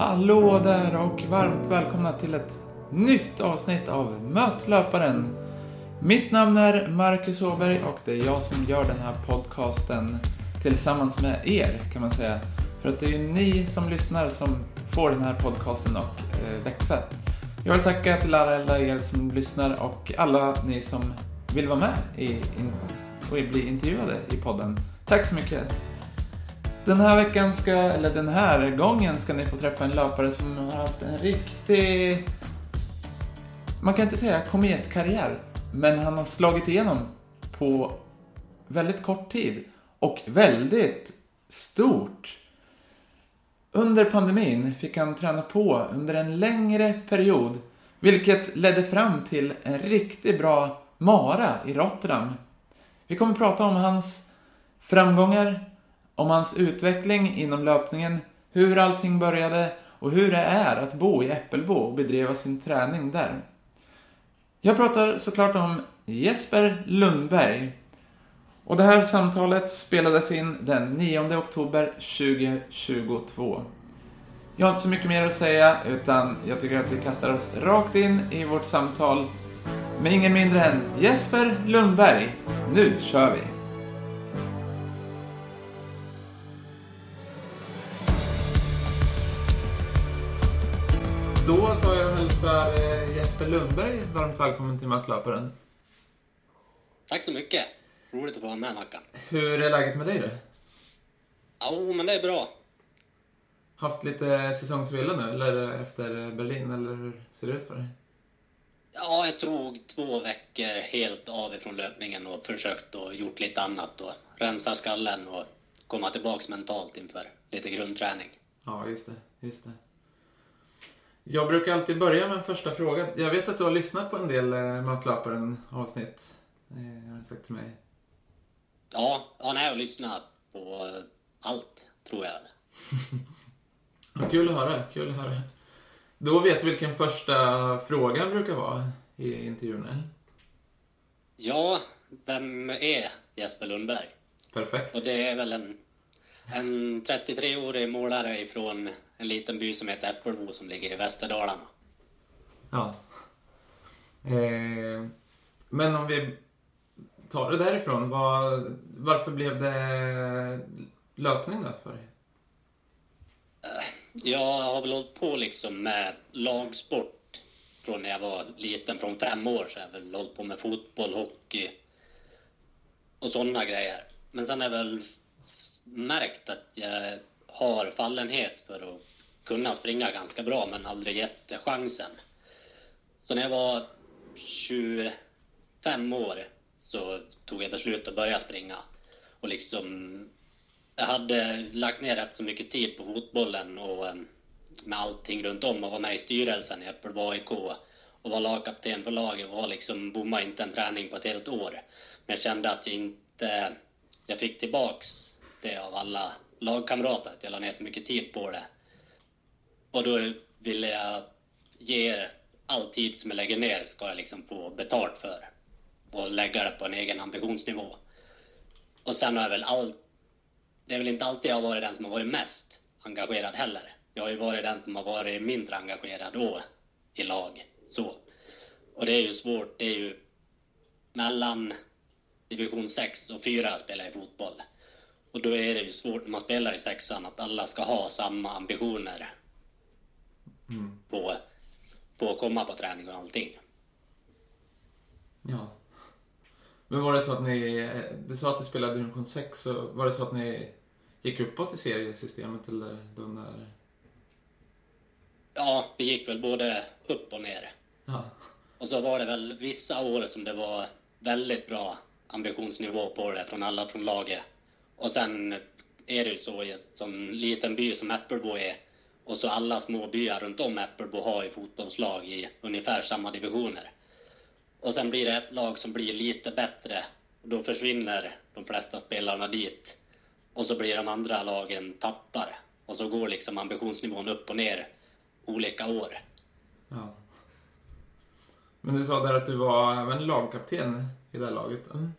Hallå där och varmt välkomna till ett nytt avsnitt av Möt löparen. Mitt namn är Marcus Åberg och det är jag som gör den här podcasten tillsammans med er kan man säga. För att det är ju ni som lyssnar som får den här podcasten att eh, växa. Jag vill tacka till alla er som lyssnar och alla ni som vill vara med i, in, och bli intervjuade i podden. Tack så mycket! Den här veckan ska, eller den här gången ska ni få träffa en löpare som har haft en riktig, man kan inte säga kometkarriär, men han har slagit igenom på väldigt kort tid och väldigt stort. Under pandemin fick han träna på under en längre period, vilket ledde fram till en riktigt bra mara i Rotterdam. Vi kommer prata om hans framgångar, om hans utveckling inom löpningen, hur allting började och hur det är att bo i Äppelbo och bedriva sin träning där. Jag pratar såklart om Jesper Lundberg. Och det här samtalet spelades in den 9 oktober 2022. Jag har inte så mycket mer att säga, utan jag tycker att vi kastar oss rakt in i vårt samtal med ingen mindre än Jesper Lundberg. Nu kör vi! Då tar jag och hälsar eh, Jesper Lundberg varmt välkommen till Mattlöparen. Tack så mycket. Roligt att få vara med Mackan. Hur är läget med dig då? Jo, men det är bra. Haft lite säsongsvila nu, eller efter Berlin, eller hur ser det ut för dig? Ja, jag tog två veckor helt av ifrån löpningen och försökt och gjort lite annat och rensa skallen och komma tillbaks mentalt inför lite grundträning. Ja, just det. Just det. Jag brukar alltid börja med en första fråga. Jag vet att du har lyssnat på en del eh, Matlöparen-avsnitt. Eh, har du sagt till mig. Ja, ja nej, jag lyssnar på eh, allt, tror jag. Ja, kul att höra. Kul att höra. Då vet du vilken första frågan brukar vara i intervjun, eller? Ja, vem är Jesper Lundberg? Perfekt. Och det är väl en, en 33-årig målare ifrån en liten by som heter Äppelbo som ligger i Västerdalarna. Ja. Eh, men om vi tar det därifrån. Var, varför blev det löpning då för dig? Jag har väl hållit på liksom med lagsport från när jag var liten, från fem år så har jag väl hållit på med fotboll, hockey och sådana grejer. Men sen har jag väl märkt att jag har fallenhet för att kunna springa ganska bra men aldrig gett det chansen. Så när jag var 25 år så tog jag beslut att börja springa. Och liksom, jag hade lagt ner rätt så mycket tid på fotbollen och eh, med allting runt om och var med i styrelsen i Äppelbo AIK och var lagkapten för laget och var liksom, bommade inte en träning på ett helt år. Men jag kände att jag inte, jag fick tillbaks det av alla lagkamrater, att jag la ner så mycket tid på det. Och då ville jag ge all tid som jag lägger ner ska jag liksom få betalt för. Och lägga det på en egen ambitionsnivå. Och sen har jag väl allt... Det är väl inte alltid jag har varit den som har varit mest engagerad heller. Jag har ju varit den som har varit mindre engagerad då i lag. Så. Och det är ju svårt. Det är ju mellan division 6 och 4 spelar jag fotboll. Och då är det svårt när man spelar i sexan att alla ska ha samma ambitioner Mm. på, på att komma på träning och allting. Ja. Men var det så att ni, du sa att du spelade division 6, så var det så att ni gick uppåt i seriesystemet eller då när... Ja, vi gick väl både upp och ner. Ja. Och så var det väl vissa år som det var väldigt bra ambitionsnivå på det från alla från laget. Och sen är det ju så i en sån liten by som Äppelbo är och så alla små byar runt om Äppelbo har ju fotbollslag i ungefär samma divisioner. Och sen blir det ett lag som blir lite bättre och då försvinner de flesta spelarna dit. Och så blir de andra lagen tappar. Och så går liksom ambitionsnivån upp och ner olika år. ja. Men du sa där att du var även lagkapten i det här laget. eller?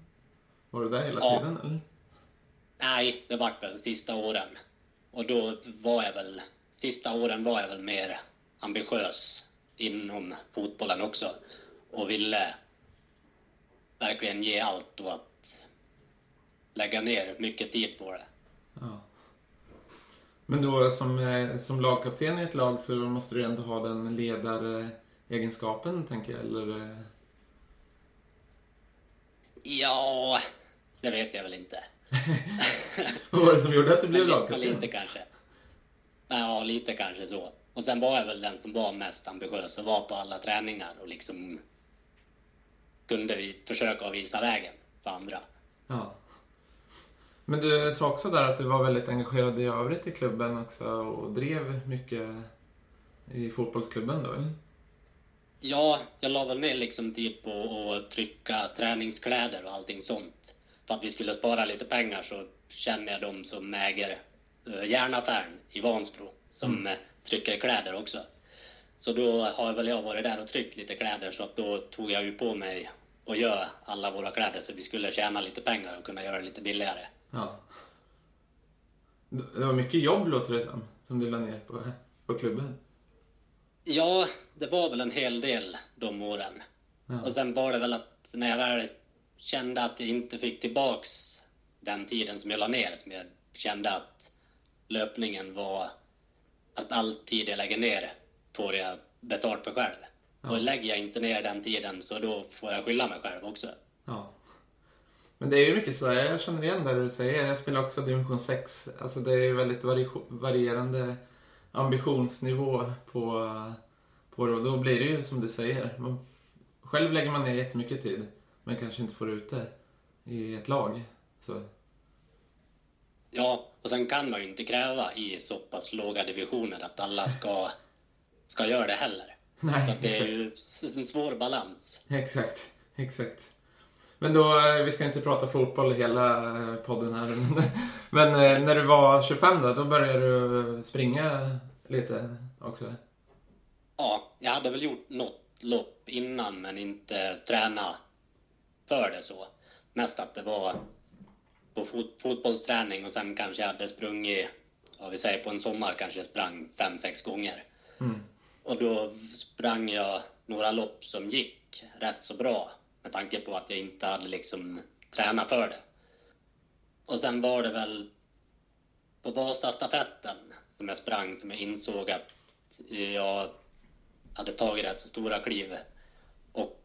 Var du där hela Ja. tiden eller? Nej, det vart väl sista åren. Och då var jag väl sista åren var jag väl mer ambitiös inom fotbollen också och ville verkligen ge allt och att lägga ner mycket tid på det. Ja. Men då som, som lagkapten i ett lag så måste du ändå ha den ledaregenskapen, tänker jag, eller? Ja, det vet jag väl inte. Vad var det som gjorde att du blev lagkapten? Lite kanske. Ja, lite kanske så. Och sen var jag väl den som var mest ambitiös och var på alla träningar och liksom kunde vi försöka visa vägen för andra. Ja. Men du sa också där att du var väldigt engagerad i övrigt i klubben också och drev mycket i fotbollsklubben då, eller? Ja, jag la väl ner liksom tid på att trycka träningskläder och allting sånt. För att vi skulle spara lite pengar så känner jag de som äger uh, järnaffären i Vansbro som Mm. eh, trycker kläder också. Så då har väl jag varit där och tryckt lite kläder så att då tog jag ju på mig att göra alla våra kläder så vi skulle tjäna lite pengar och kunna göra det lite billigare. Ja. Det var mycket jobb låter det som, som du la ner på, på klubben. Ja, det var väl en hel del de åren. Ja. Och sen var det väl att när jag väl kände att jag inte fick tillbaks den tiden som jag la ner, som jag kände att löpningen var att all tid jag lägger ner får jag betalt för själv. Ja. Och lägger jag inte ner den tiden så då får jag skylla mig själv också. Ja. Men det är ju mycket så här, jag känner igen det du säger. Jag spelar också division 6. Alltså det är ju väldigt vari varierande ambitionsnivå på, på det och då blir det ju som du säger. Man, själv lägger man ner jättemycket tid men kanske inte får ut det i ett lag. Så, Ja, och sen kan man ju inte kräva i så pass låga divisioner att alla ska, ska göra det heller. Så nej, att det är ju en svår balans. Exakt, exakt. Men då, eh, vi ska inte prata fotboll hela eh, podden här. Men, eh, när du var 25 då, då började du springa lite också? Ja, jag hade väl gjort något lopp innan men inte träna för det så. Mest att det var på fot fotbollsträning och sen kanske jag hade sprungit, ja vi säger på en sommar kanske jag sprang fem sex gånger. Mm. Och då sprang jag några lopp som gick rätt så bra med tanke på att jag inte hade liksom tränat för det. Och sen var det väl på Vasastafetten som jag sprang som jag insåg att jag hade tagit rätt så stora kliv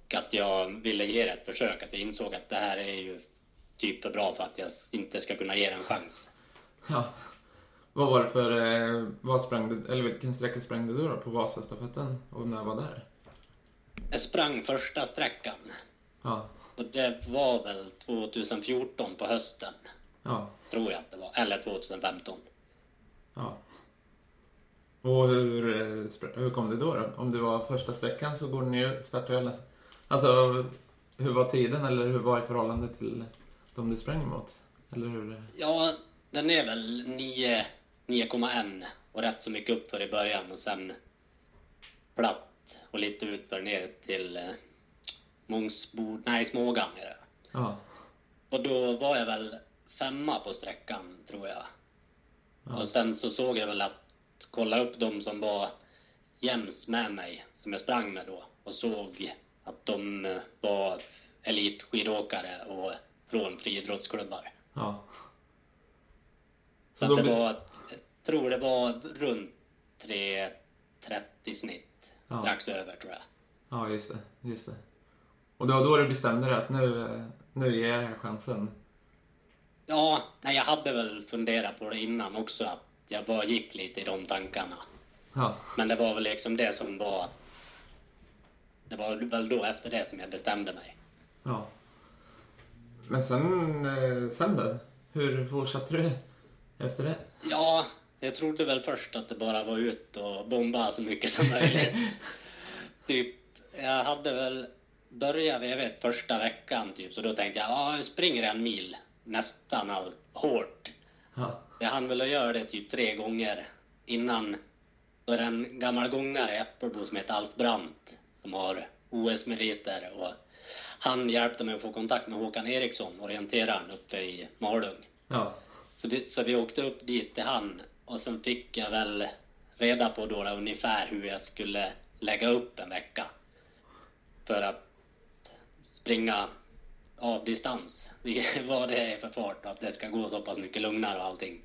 och att jag ville ge det ett försök. Att jag insåg att det här är ju typ för bra för att jag inte ska kunna ge det en chans. Ja. Vad var det för, eh, vad sprang du, eller vilken sträcka sprang du då på Vasastafetten och när var där? Jag sprang första sträckan Ja, och det var väl 2014 på hösten. ja, Tror jag att det var. Eller 2015. ja. Och hur, eh, hur kom det då, då? Om det var första sträckan så går ni ju, startar ju. Alltså, hur var tiden eller hur var i förhållande till de du sprang emot? Eller hur? Ja, den är väl 9 9,1 och rätt så mycket uppför i början och sen platt och lite utför ner till eh, Mångsbod, nej Smågan är det. Ja, Och då var jag väl femma på sträckan tror jag. Ja. Och sen så såg jag väl att kolla upp de som var jäms med mig som jag sprang med då och såg att de eh, var elitskidåkare och från friidrottsklubbar. ja. Så, Så då det var, jag tror det var runt 3.30 snitt. Ja. Strax över tror jag. Ja, just det. Just det. Och det var då du bestämde dig att nu, eh, nu ger jag det här chansen? Ja, nej, jag hade väl funderat på det innan också. Att jag bara gick lite i de tankarna. Ja, Men det var väl liksom det som var att... Det var väl då efter det som jag bestämde mig. ja. Men sen, eh, sen då? Hur fortsatte du efter det? Ja, jag trodde väl först att det bara var ut och bomba så mycket som möjligt. typ, jag hade väl börjat, jag vet, första veckan typ. Så då tänkte jag, ja, jag springer en mil nästan all, hårt. Ja, Jag hann väl att göra det typ tre gånger innan. Då är det en gammal gångare i Äppelbo som heter Alf Brandt som har OS-meriter och han hjälpte mig att få kontakt med Håkan Eriksson, orienteraren uppe i Malung. ja, Så vi, så vi åkte upp dit till han och sen fick jag väl reda på då ungefär hur jag skulle lägga upp en vecka. För att springa av distans. Vad det är för fart att det ska gå så pass mycket lugnare och allting.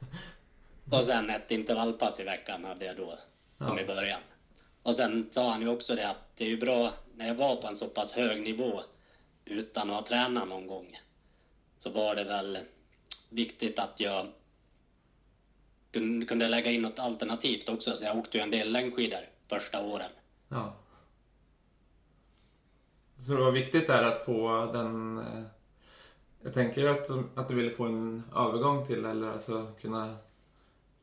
Och sen ett intervallpass i veckan hade jag då, som Ja. i början. Och sen sa han ju också det att det är ju bra när jag var på en så pass hög nivå utan att ha tränat någon gång. Så var det väl viktigt att jag kunde lägga in något alternativt också. Så jag åkte ju en del längdskidor första åren. Ja. Så det var viktigt där att få den... Eh, jag tänker att, att du ville få en övergång till eller alltså kunna...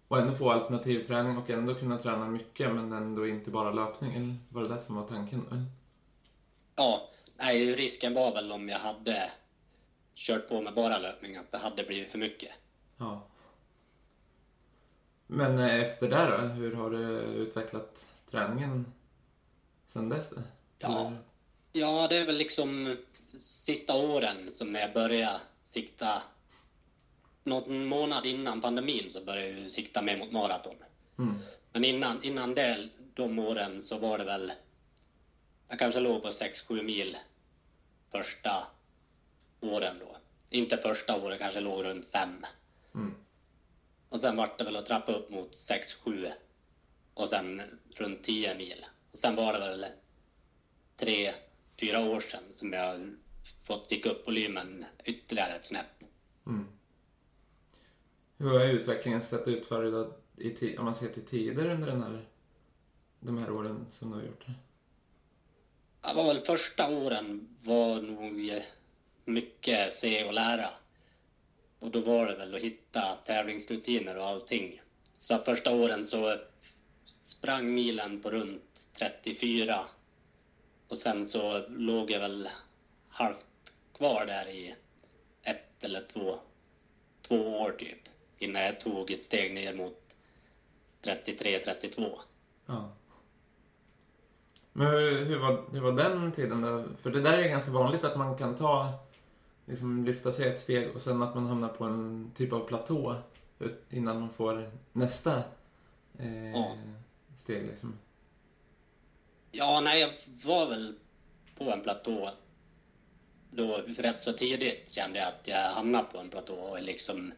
Och ändå få alternativ träning och ändå kunna träna mycket men ändå inte bara löpning. Eller var det det som var tanken? eller? Ja, nej, risken var väl om jag hade kört på med bara löpning att det hade blivit för mycket. Ja. Men eh, efter det då? Hur har du utvecklat träningen sen dess? då? Ja. Eller- Ja, det är väl liksom sista åren som när jag började sikta. Någon månad innan pandemin så började jag sikta mer mot maraton. Mm. Men innan, innan det, de åren så var det väl... Jag kanske låg på 6-7 mil första åren då. Inte första året, kanske låg runt 5. Mm. Och sen vart det väl att trappa upp mot 6-7. Och sen runt 10 mil. Och sen var det väl tre, fyra år sedan som jag fått fick upp volymen ytterligare ett snäpp. Mm. Hur har utvecklingen sett ut för dig i om man ser till tider under den här, de här åren som du har gjort det? Ja, var väl första åren var nog eh, mycket se och lära. Och då var det väl att hitta tävlingsrutiner och allting. Så första åren så sprang milen på runt 34. Och sen så låg jag väl halvt kvar där i ett eller två, två år typ. Innan jag tog ett steg ner mot 33-32. Ja. Men hur, hur, var, hur var den tiden då? För det där är ganska vanligt att man kan ta, liksom lyfta sig ett steg och sen att man hamnar på en typ av platå innan man får nästa eh, Ja. steg liksom. Ja, nej, jag var väl på en platå då rätt så tidigt kände jag att jag hamnade på en platå och liksom...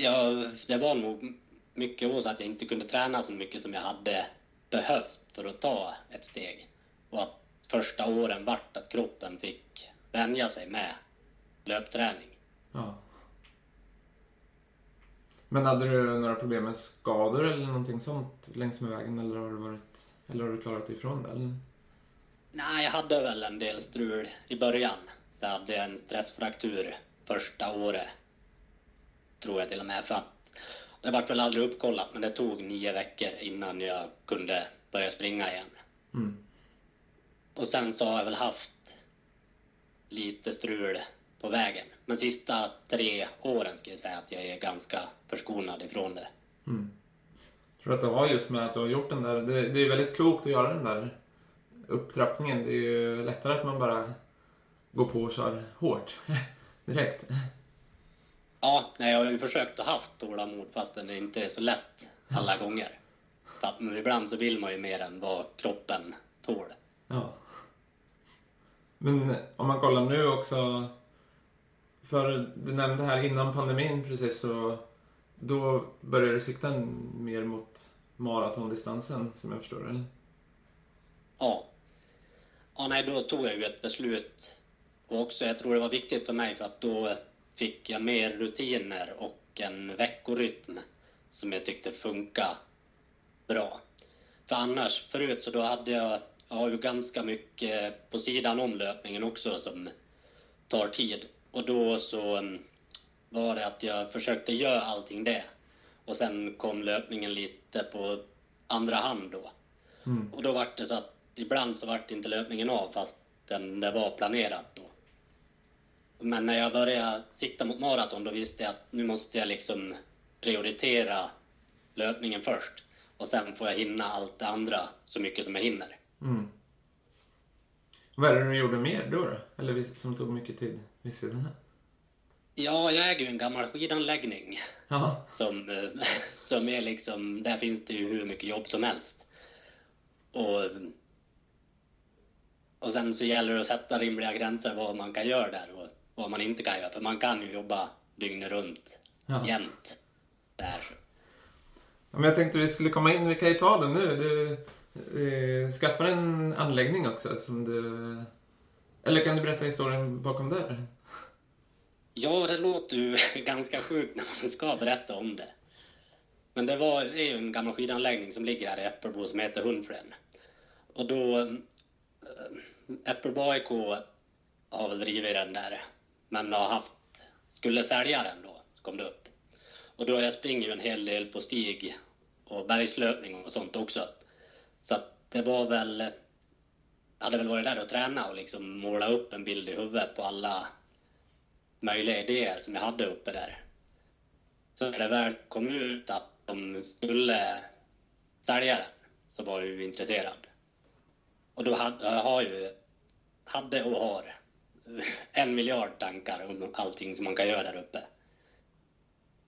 Ja, det var nog mycket också att jag inte kunde träna så mycket som jag hade behövt för att ta ett steg. Och att första åren vart att kroppen fick vänja sig med löpträning. Ja. Men hade du några problem med skador eller någonting sånt längs med vägen eller har du varit, eller har du klarat dig ifrån det? Eller? Nej, jag hade väl en del strul i början. Så jag hade en stressfraktur första året. Tror jag till och med. För att det vart väl aldrig uppkollat, men det tog nio veckor innan jag kunde börja springa igen. Mm. Och sen så har jag väl haft lite strul på vägen. Men sista tre åren ska jag säga att jag är ganska förskonad ifrån det. Mm. Jag tror att det har just med att du har gjort den där, det, det är väldigt klokt att göra den där upptrappningen. Det är ju lättare att man bara går på och kör hårt direkt. Ja, nej, jag har ju försökt att haft tålamod fast det inte är så lätt alla gånger. För att men ibland så vill man ju mer än vad kroppen tål. Ja. Men om man kollar nu också, för du nämnde här innan pandemin precis så då började du sikta mer mot maratondistansen som jag förstår eller? Ja. Ja, nej, då tog jag ju ett beslut. Och också, jag tror det var viktigt för mig för att då fick jag mer rutiner och en veckorytm som jag tyckte funkar bra. För annars, förut så då hade jag, jag har ju ganska mycket på sidan om löpningen också som tar tid. Och då så mm, var det att jag försökte göra allting det. Och sen kom löpningen lite på andra hand då. Mm. Och då var det så att ibland så vart inte löpningen av fast den, det var planerat då. Men när jag började sikta mot maraton då visste jag att nu måste jag liksom prioritera löpningen först. Och sen får jag hinna allt det andra så mycket som jag hinner. Mm. Vad är det du gjorde mer då, då? Eller som tog mycket tid vid sidan här? Ja, jag äger ju en gammal skidanläggning som, eh, som är liksom, där finns det ju hur mycket jobb som helst. Och, och sen så gäller det att sätta rimliga gränser vad man kan göra där och vad man inte kan göra. För man kan ju jobba dygnet runt, Ja. jämt. Där. Ja, Men jag tänkte vi skulle komma in, vi kan ju ta det nu. Du eh, skaffar en anläggning också som du... Eller kan du berätta historien bakom det? Ja, det låter ju ganska sjukt när man ska berätta om det. Men det var, är ju en gammal skidanläggning som ligger här i Äppelbo som heter Hundflen. Och då... Äh, Äppelbo AIK har väl drivit den där, men har haft... Skulle sälja den då, så kom det upp. Och då jag springer ju en hel del på stig och bergslöpning och sånt också. Så att det var väl... Jag hade väl varit där och tränat och liksom måla upp en bild i huvudet på alla möjliga idéer som jag hade uppe där. Så när det väl kom ut att de skulle sälja den så var jag ju intresserad. Och då hade jag har ju, hade och har en miljard tankar om allting som man kan göra där uppe.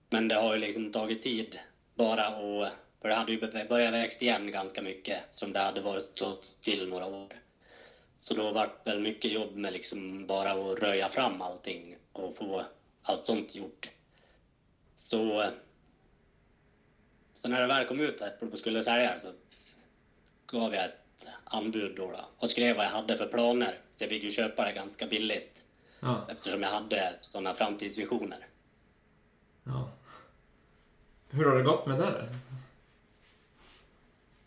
Men det har ju liksom tagit tid bara och för det hade ju börjat växt igen ganska mycket som det hade varit stått still några år. Så då vart väl mycket jobb med liksom bara att röja fram allting och få allt sånt gjort. Så, så när det väl kom ut att Apple skulle sälja så gav jag ett anbud då, då och skrev vad jag hade för planer. Jag fick ju köpa det ganska billigt Ja. eftersom jag hade sådana framtidsvisioner. ja. Hur har det gått med det?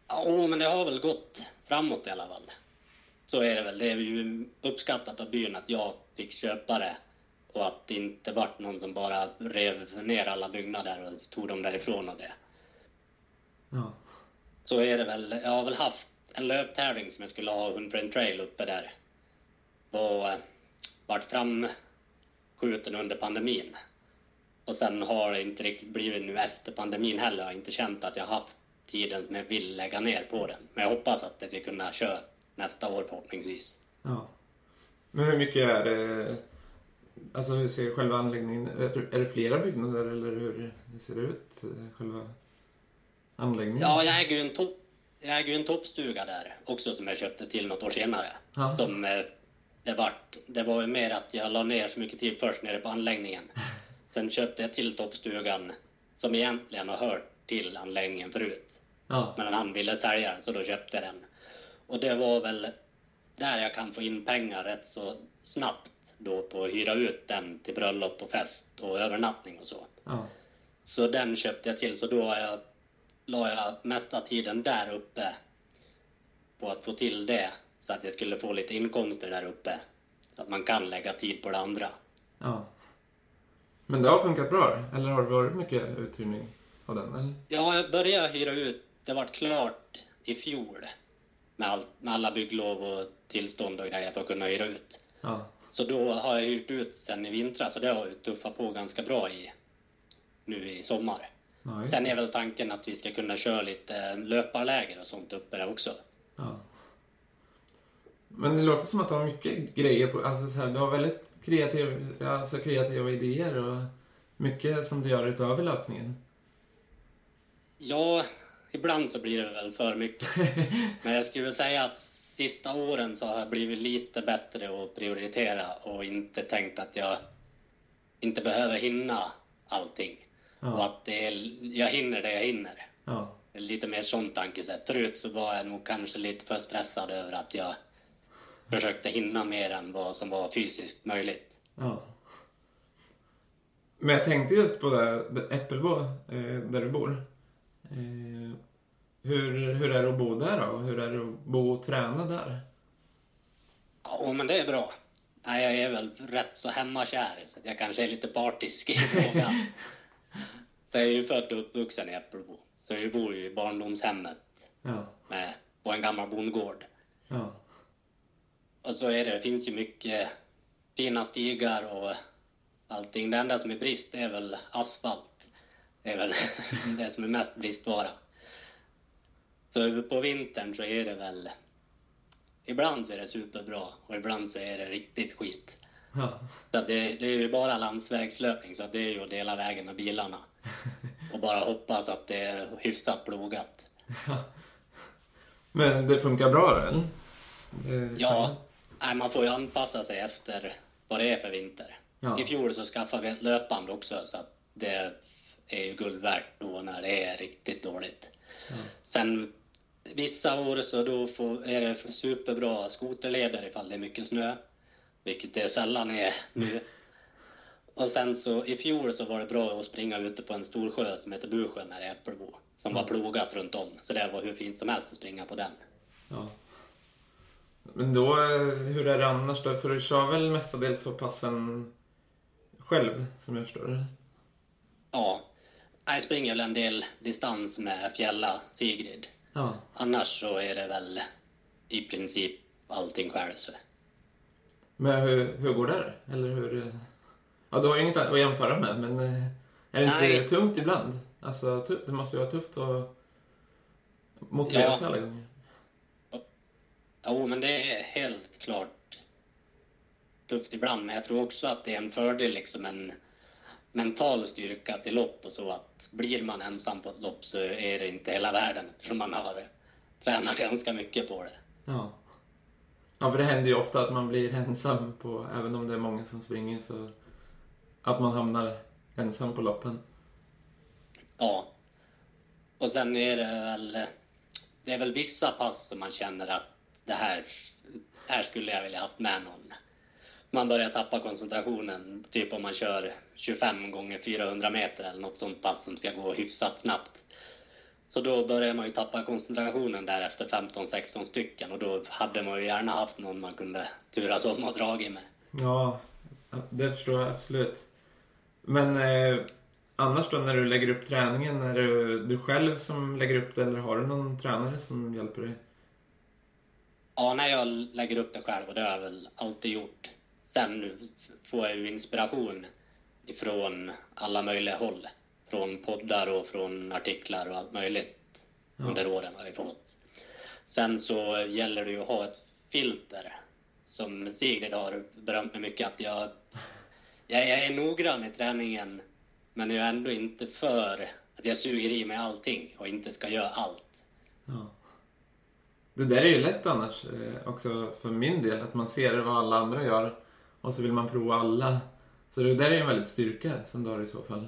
Ja, men det har väl gått framåt i alla fall. Så är det väl. Det är ju uppskattat av byn att jag fick köpa det och att det inte vart någon som bara rev ner alla byggnader och tog dem därifrån och det. Ja. Så är det väl. Jag har väl haft en löptävling som jag skulle ha Hundfriend Trail uppe där. Var, eh, vart framskjuten under pandemin. Och sen har det inte riktigt blivit nu efter pandemin heller. Jag har inte känt att jag haft tiden som jag vill lägga ner på den. Men jag hoppas att jag ska kunna köra nästa år förhoppningsvis. ja. Men hur mycket är det? Alltså hur ser själva anläggningen Är är det flera byggnader eller hur ser det ut? Själva anläggningen? Ja, jag äger ju en, topp, jag äger en toppstuga där också som jag köpte till något år senare. Ja. Som eh, det vart, det var ju mer att jag la ner så mycket tid först nere på anläggningen. Sen köpte jag till toppstugan som egentligen har hört till anläggningen förut. Ja. Men han ville sälja den så då köpte jag den. Och det var väl där jag kan få in pengar rätt så snabbt då på att hyra ut den till bröllop och fest och övernattning och så. Ja. Så den köpte jag till, så då jag, la jag mesta tiden där uppe på att få till det så att jag skulle få lite inkomster där uppe. Så att man kan lägga tid på det andra. ja. Men det har funkat bra? Eller har det varit mycket uthyrning av den? Eller? Ja, jag började hyra ut, det vart klart i fjol med, allt, med alla bygglov och tillstånd och grejer för att kunna hyra ut. Ja. Så då har jag hyrt ut sen i vintras så det har jag tuffat på ganska bra i nu i sommar. Just Sen är väl tanken att vi ska kunna köra lite löparläger och sånt uppe där också. Ja. Men det låter som att du har mycket grejer på, alltså så här, du har väldigt kreativ, alltså kreativa idéer och mycket som du gör utöver löpningen. Ja, ibland så blir det väl för mycket. Men jag skulle säga att sista åren så har jag blivit lite bättre att prioritera och inte tänkt att jag inte behöver hinna allting. Och Ja. att det är, jag hinner det jag hinner. Ja. Lite mer sånt tankesätt. Förut så var jag nog kanske lite för stressad över att jag försökte hinna mer än vad som var fysiskt möjligt. ja. Men jag tänkte just på det, det Äppelbo, eh, där du bor. Eh, hur, hur är det att bo där då? Hur är det att bo och träna där? Ja, men det är bra. Nej, jag är väl rätt så hemmakär, så jag kanske är lite partisk i frågan. så jag är ju född och uppvuxen i Äppelbo, så jag bor ju i barndomshemmet Ja. med, på en gammal bondgård. Ja. Och så är det, det finns ju mycket fina stigar och allting. Det enda som är brist är väl asfalt. Det är väl det som är mest bristvara. Så på vintern så är det väl... Ibland så är det superbra och ibland så är det riktigt skit. Ja. Så det, det är ju bara landsvägslöpning, så det är ju att dela vägen med bilarna. Och bara hoppas att det är hyfsat plogat. Men det funkar bra då, eller? Ja, nej, man får ju anpassa sig efter vad det är för vinter. Ja. I fjol så skaffade vi ett löpband också, så att det är ju guld värt då när det är riktigt dåligt. Sen vissa år så då får, är det superbra skoterleder ifall det är mycket snö, vilket det sällan är nu. Och sen så i fjol så var det bra att springa ute på en stor sjö som heter Busjön här i Äppelbo, som var plogat runt om. Så det var hur fint som helst att springa på den. Ja. Men då, eh, hur är det annars då? För du kör väl mestadels på passen själv, som jag förstår det? Ja, jag springer väl en del distans med Fjälla Sigrid. Ja. Annars så är det väl i princip allting själv. Så. Men hur, hur går det? Eller hur... Ja, du har ju inget att jämföra med, men eh, är det inte Nej. tungt ibland? Alltså, det måste ju vara tufft att motivera Ja. sig alla gånger. Jo, men det är helt klart tufft ibland. Men jag tror också att det är en fördel, liksom en mental styrka till lopp och så att blir man ensam på ett lopp så är det inte hela världen eftersom man har tränat ganska mycket på det. Ja. Ja, för det händer ju ofta att man blir ensam på, även om det är många som springer, så att man hamnar ensam på loppen. Ja. Och sen är det väl, det är väl vissa pass som man känner att det här, här skulle jag vilja haft med någon. Man börjar tappa koncentrationen, typ om man kör 25 gånger 400 meter eller något sånt pass som ska gå hyfsat snabbt. Så då börjar man ju tappa koncentrationen där efter 15-16 stycken och då hade man ju gärna haft någon man kunde turas om och dragit med. Ja, det förstår jag absolut. Men eh, annars då när du lägger upp träningen, är det du själv som lägger upp det eller har du någon tränare som hjälper dig? Ja, när jag lägger upp det själv och det har jag väl alltid gjort. Sen får jag ju inspiration ifrån alla möjliga håll. Från poddar och från artiklar och allt möjligt Ja. under åren har jag fått. Sen så gäller det ju att ha ett filter. Som Sigrid har berömt mig mycket att jag, jag, jag är noggrann i träningen men jag är ändå inte för att jag suger i mig allting och inte ska göra allt. Ja. Det där är ju lätt annars eh, också för min del, att man ser vad alla andra gör och så vill man prova alla. Så det där är ju en väldigt styrka som du har i så fall.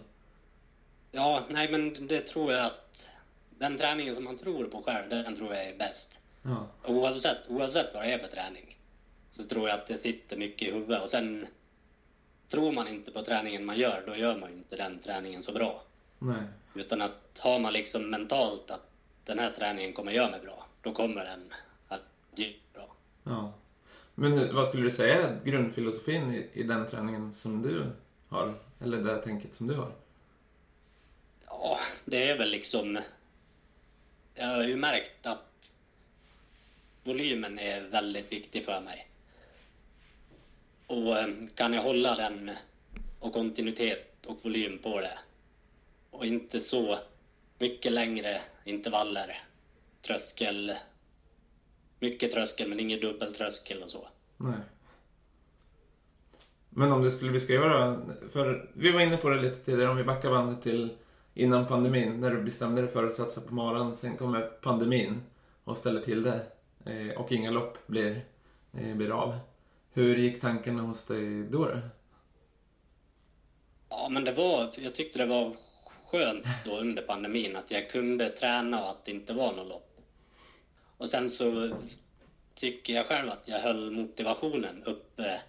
Ja, nej men det tror jag att den träningen som man tror på själv, den tror jag är bäst. Ja, Oavsett, oavsett vad det är för träning så tror jag att det sitter mycket i huvudet. Och sen tror man inte på träningen man gör, då gör man ju inte den träningen så bra. nej. Utan att har man liksom mentalt att den här träningen kommer göra mig bra, då kommer den att ge bra. Ja. Men vad skulle du säga är grundfilosofin i, i den träningen som du har? Eller det tänket som du har? Ja, det är väl liksom... Jag har ju märkt att volymen är väldigt viktig för mig. Och eh, kan jag hålla den och kontinuitet och volym på det och inte så mycket längre intervaller, tröskel, mycket tröskel men ingen dubbeltröskel och så. Nej. Men om du skulle beskriva då, för vi var inne på det lite tidigare om vi backar bandet till innan pandemin när du bestämde dig för att satsa på maran. Sen kommer pandemin och ställer till det eh, och inga lopp blir, eh, blir av. Hur gick tankarna hos dig då? då? Ja, men det var, jag tyckte det var skönt då under pandemin att jag kunde träna och att det inte var något lopp. Och sen så tycker jag själv att jag höll motivationen uppe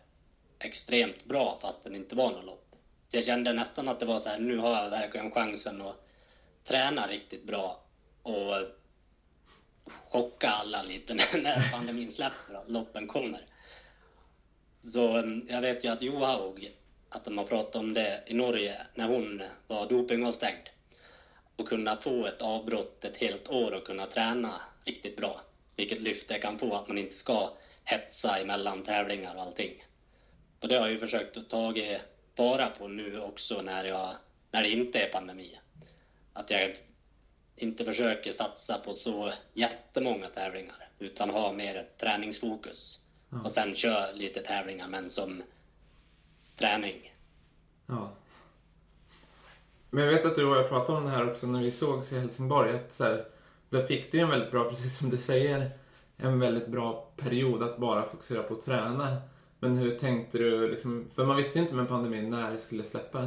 extremt bra fast det inte var något lopp. Så jag kände nästan att det var så här, nu har jag verkligen chansen att träna riktigt bra och chocka alla lite när- pandemin släpper och loppen kommer. Så mm, jag vet ju att Johaug, att de har pratat om det i Norge när hon var dopingavstängd. Och kunna få ett avbrott ett helt år och kunna träna riktigt bra. Vilket lyft det kan få att man inte ska hetsa emellan tävlingar och allting. Och det har jag ju försökt att ta vara på nu också när, jag, när det inte är pandemi. Att jag inte försöker satsa på så jättemånga tävlingar utan ha mer ett träningsfokus. Ja. Och sen kör lite tävlingar men som träning. Ja. Men jag vet att du och jag pratade om det här också när vi sågs i Helsingborg. Att så här, där fick du en väldigt bra, precis som du säger, en väldigt bra period att bara fokusera på att träna. Men hur tänkte du, liksom, för man visste ju inte med pandemin när det skulle släppa.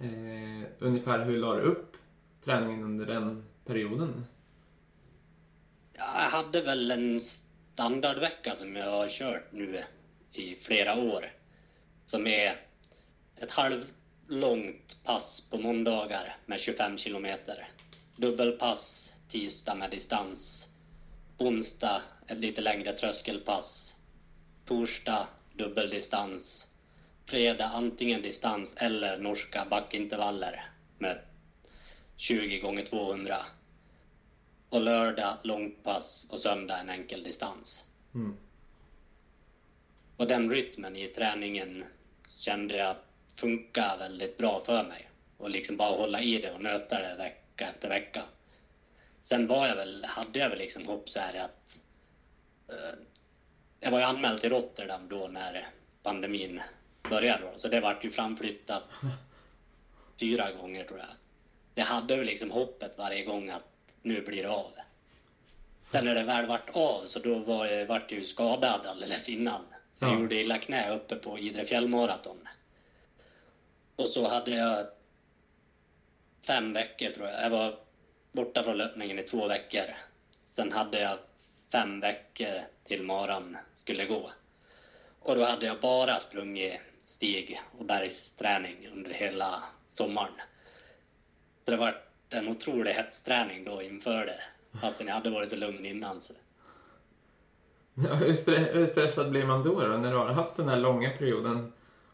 Eh, ungefär hur la du upp träningen under den perioden? Jag hade väl en standardvecka som jag har kört nu i flera år. Som är ett halvlångt pass på måndagar med 25 kilometer. Dubbelpass tisdag med distans. Onsdag ett lite längre tröskelpass. Torsdag dubbeldistans. Fredag antingen distans eller norska backintervaller med 20 gånger 200 och lördag långpass och söndag en enkel distans. Mm. Och den rytmen i träningen kände jag funkar väldigt bra för mig. Och liksom bara hålla i det och nöta det vecka efter vecka. Sen var jag väl, hade jag väl liksom hopp så här att... Uh, jag var ju anmäld till Rotterdam då när pandemin började då, så det vart ju framflyttat fyra gånger tror jag. Jag hade väl liksom hoppet varje gång att nu blir det av. Sen när det väl vart av så då var jag, vart jag ju skadad alldeles innan. Så jag Ja. gjorde illa knä uppe på Idre fjällmaraton. Och så hade jag fem veckor tror jag. Jag var borta från löpningen i två veckor. Sen hade jag fem veckor till maran skulle gå. Och då hade jag bara sprungit stig och bergsträning under hela sommaren. Så det var en otrolig hetsträning då inför det. Fastän jag hade varit så lugn innan. Så. Ja, hur, stre- hur stressad blir man då, då när du har haft den här långa perioden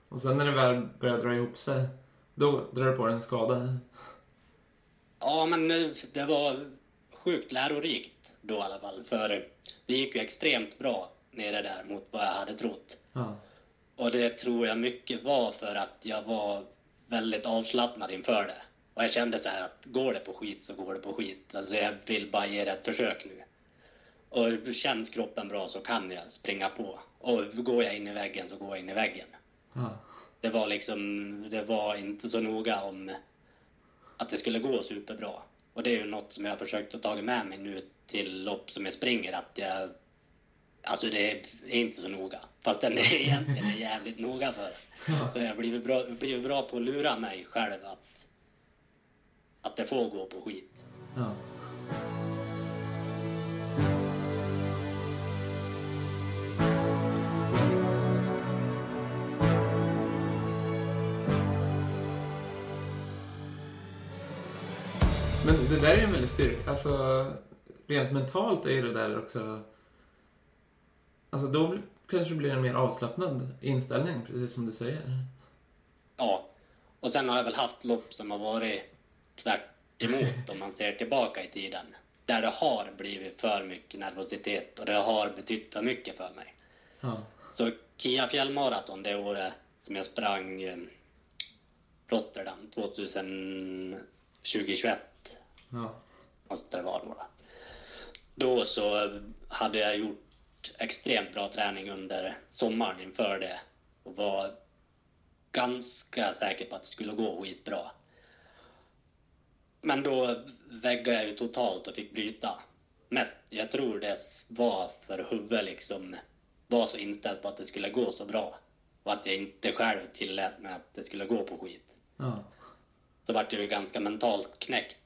och sen när det väl börjar dra ihop sig, då drar du på dig en skada? Ja, men det var sjukt lärorikt då i alla fall. För det gick ju extremt bra nere där mot vad jag hade trott. Ja. Och det tror jag mycket var för att jag var väldigt avslappnad inför det. Och jag kände så här att går det på skit så går det på skit. Alltså jag vill bara ge det ett försök nu. Och känns kroppen bra så kan jag springa på. Och går jag in i väggen så går jag in i väggen. Ja. Det var liksom, det var inte så noga om att det skulle gå superbra. Och det är ju något som jag har försökt att ta med mig nu till lopp som jag springer, att jag... Alltså det är inte så noga. Fast den är egentligen är jävligt noga för. Så jag har blivit bra, blivit bra på att lura mig själv att, att det får gå på skit. Ja. Det där är ju en väldig styrka. Alltså, rent mentalt är det där också... Alltså då kanske det blir en mer avslappnad inställning, precis som du säger. Ja. Och sen har jag väl haft lopp som har varit tvärt emot om man ser tillbaka i tiden. Där det har blivit för mycket nervositet och det har betytt för mycket för mig. Ja. Så Kia fjällmaraton det året som jag sprang eh, Rotterdam 2000 2021 Ja. måste det vara då. Då så hade jag gjort extremt bra träning under sommaren inför det och var ganska säker på att det skulle gå skitbra. Men då väggade jag ju totalt och fick bryta. Mest, jag tror det var för huvudet liksom var så inställd på att det skulle gå så bra. Och att jag inte själv tillät mig att det skulle gå på skit Ja. så vart jag ju ganska mentalt knäckt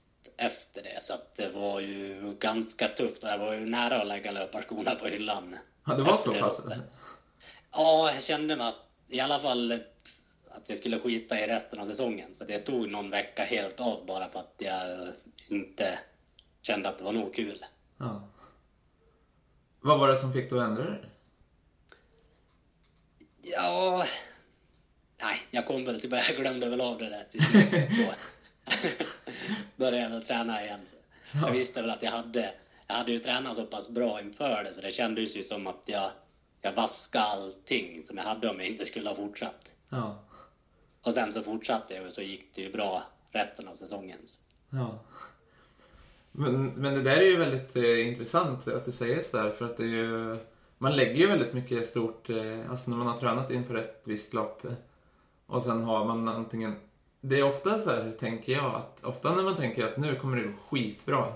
efter det. Så att det var ju ganska tufft och jag var ju nära att lägga löparskorna på hyllan. ja det var så pass? Ja, jag kände mig att, i alla fall att jag skulle skita i resten av säsongen. Så det tog någon vecka helt av bara för att jag inte kände att det var nog kul. Ja. Vad var det som fick dig att ändra dig? Ja... Nej, jag kom väl tillbaka. Jag glömde väl av det där till slut. Började jag väl träna igen. Så. Jag visste väl att jag hade... Jag hade ju tränat så pass bra inför det så det kändes ju som att jag, jag vaskade allting som jag hade om jag inte skulle ha fortsatt. Ja. Och sen så fortsatte jag och så gick det ju bra resten av säsongen. Så. Ja. Men, men det där är ju väldigt eh, intressant att du säger sådär för att det är ju... Man lägger ju väldigt mycket stort, eh, alltså när man har tränat inför ett visst lopp. eh, Och sen har man antingen... Det är ofta så här, tänker jag, att ofta när man tänker att nu kommer det gå skitbra.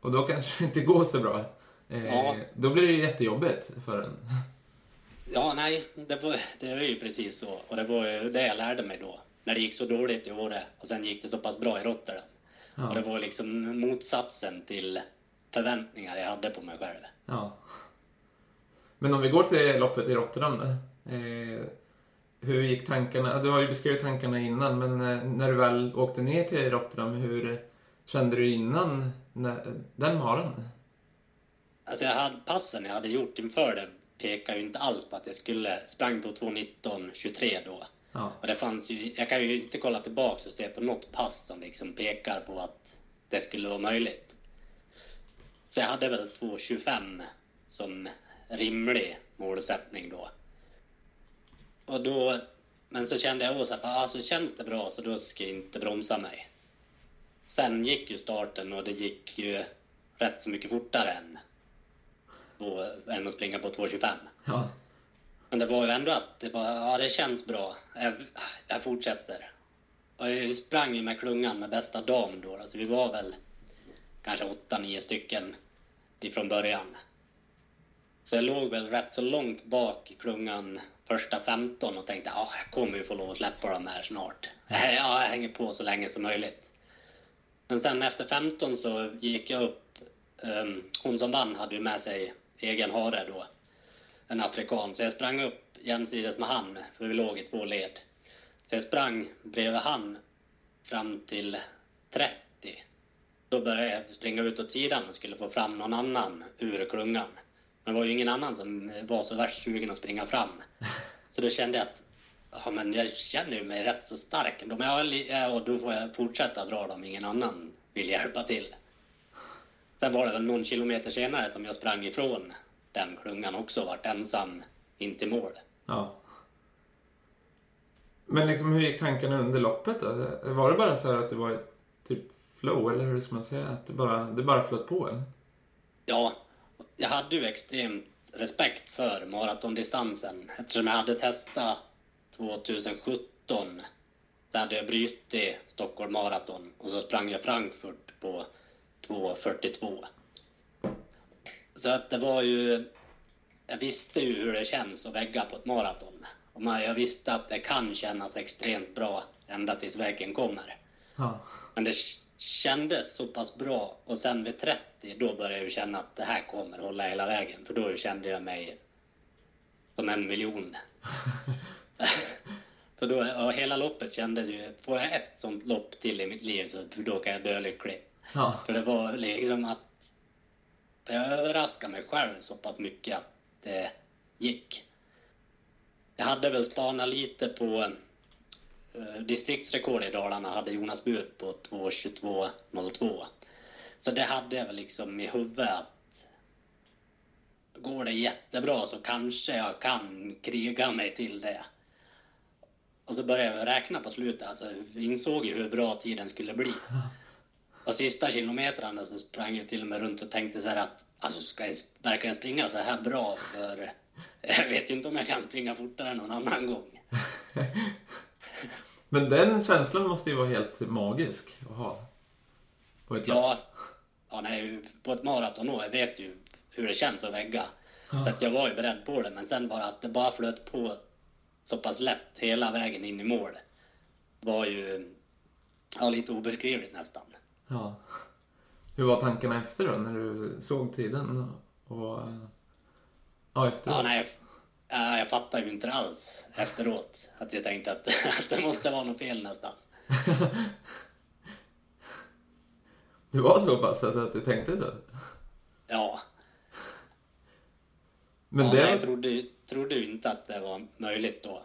Och då kanske det inte går så bra. Eh, Ja. Då blir det ju jättejobbigt för en. Ja, nej, det, var, det var ju precis så. Och det var ju det jag lärde mig då. När det gick så dåligt i Åre och sen gick det så pass bra i Rotterdam. Och det Ja. var liksom motsatsen till förväntningar jag hade på mig själv. ja. Men om vi går till loppet i Rotterdam då. Eh, hur gick tankarna? Du har ju beskrivit tankarna innan, men eh, när du väl åkte ner till Rotterdam, hur kände du innan den maran? Alltså jag hade, passen jag hade gjort inför det pekar ju inte alls på att jag skulle sprang på 2.19.23 då. Ja. Och det fanns ju, jag kan ju inte kolla tillbaks och se på något pass som liksom pekar på att det skulle vara möjligt. Så jag hade väl 2.25 som rimlig målsättning då. Och då, men så kände jag också att alltså känns det bra så då ska jag inte bromsa mig. Sen gick ju starten och det gick ju rätt så mycket fortare än, på, än att springa på 2.25. Ja. Men det var ju ändå att det, var, ja, det känns bra. Jag, jag fortsätter. Och jag sprang ju med klungan med bästa dam då. Alltså vi var väl kanske åtta, nio stycken ifrån början. Så jag låg väl rätt så långt bak i klungan första 15 och tänkte ja, jag kommer ju få lov att släppa dem här snart. Ja, jag hänger på så länge som möjligt. Men sen efter 15 så gick jag upp. Um, hon som vann hade ju med sig egen hare då en afrikan. Så jag sprang upp jämsides med han, för vi låg i två led. Så jag sprang bredvid han fram till 30. Då började jag springa ut åt sidan och skulle få fram någon annan ur klungan. Men det var ju ingen annan som var så värst sugen att springa fram. Så då kände jag att ja, men jag känner mig rätt så stark ändå. Men jag, och då får jag fortsätta dra dem, ingen annan vill hjälpa till. Sen var det väl någon kilometer senare som jag sprang ifrån den klungan också vart ensam in till mål. Ja. Men liksom hur gick tankarna under loppet då? Var det bara så här att du var typ flow eller hur ska man säga? Att det bara, det bara flöt på en? Ja, jag hade ju extremt respekt för maratondistansen eftersom jag hade testat 2017. Så hade jag brutit Stockholm Marathon och så sprang jag Frankfurt på 2.42. Så att det var ju... Jag visste ju hur det känns att vägga på ett maraton. Och man, jag visste att det kan kännas extremt bra ända tills väggen kommer. Ja. Men det kändes så pass bra och sen vid 30 då började jag känna att det här kommer hålla hela vägen. För då kände jag mig som en miljon. för då, ja, hela loppet kändes ju, får jag ett sånt lopp till i mitt liv så då kan jag dö lycklig. Ja. För det var liksom att jag överraskade mig själv så pass mycket att det gick. Jag hade väl spanat lite på distriktsrekord i Dalarna hade Jonas Bur på 2.22.02. Så det hade jag väl liksom i huvudet att går det jättebra så kanske jag kan kriga mig till det. Och så började jag räkna på slutet, alltså insåg ju hur bra tiden skulle bli. Och sista kilometrarna så sprang jag till och med runt och tänkte så här att alltså ska jag verkligen springa så här bra för jag vet ju inte om jag kan springa fortare någon annan gång. Men den känslan måste ju vara helt magisk att ha. På ett lopp. Ja, ja nej, på ett maraton då, jag vet ju hur det känns att vägga. Så att jag var ju beredd på det, men sen bara att det bara flöt på så pass lätt hela vägen in i mål var ju ja, lite obeskrivligt nästan. Ja. Hur var tankarna efter då när du såg tiden? Och, ja, efteråt? Ja, nej, ja, jag fattar ju inte alls efteråt att jag tänkte att, att det måste vara något fel nästan. Det var så pass alltså, att du tänkte så? Ja, Men ja det... jag trodde, trodde ju inte att det var möjligt då.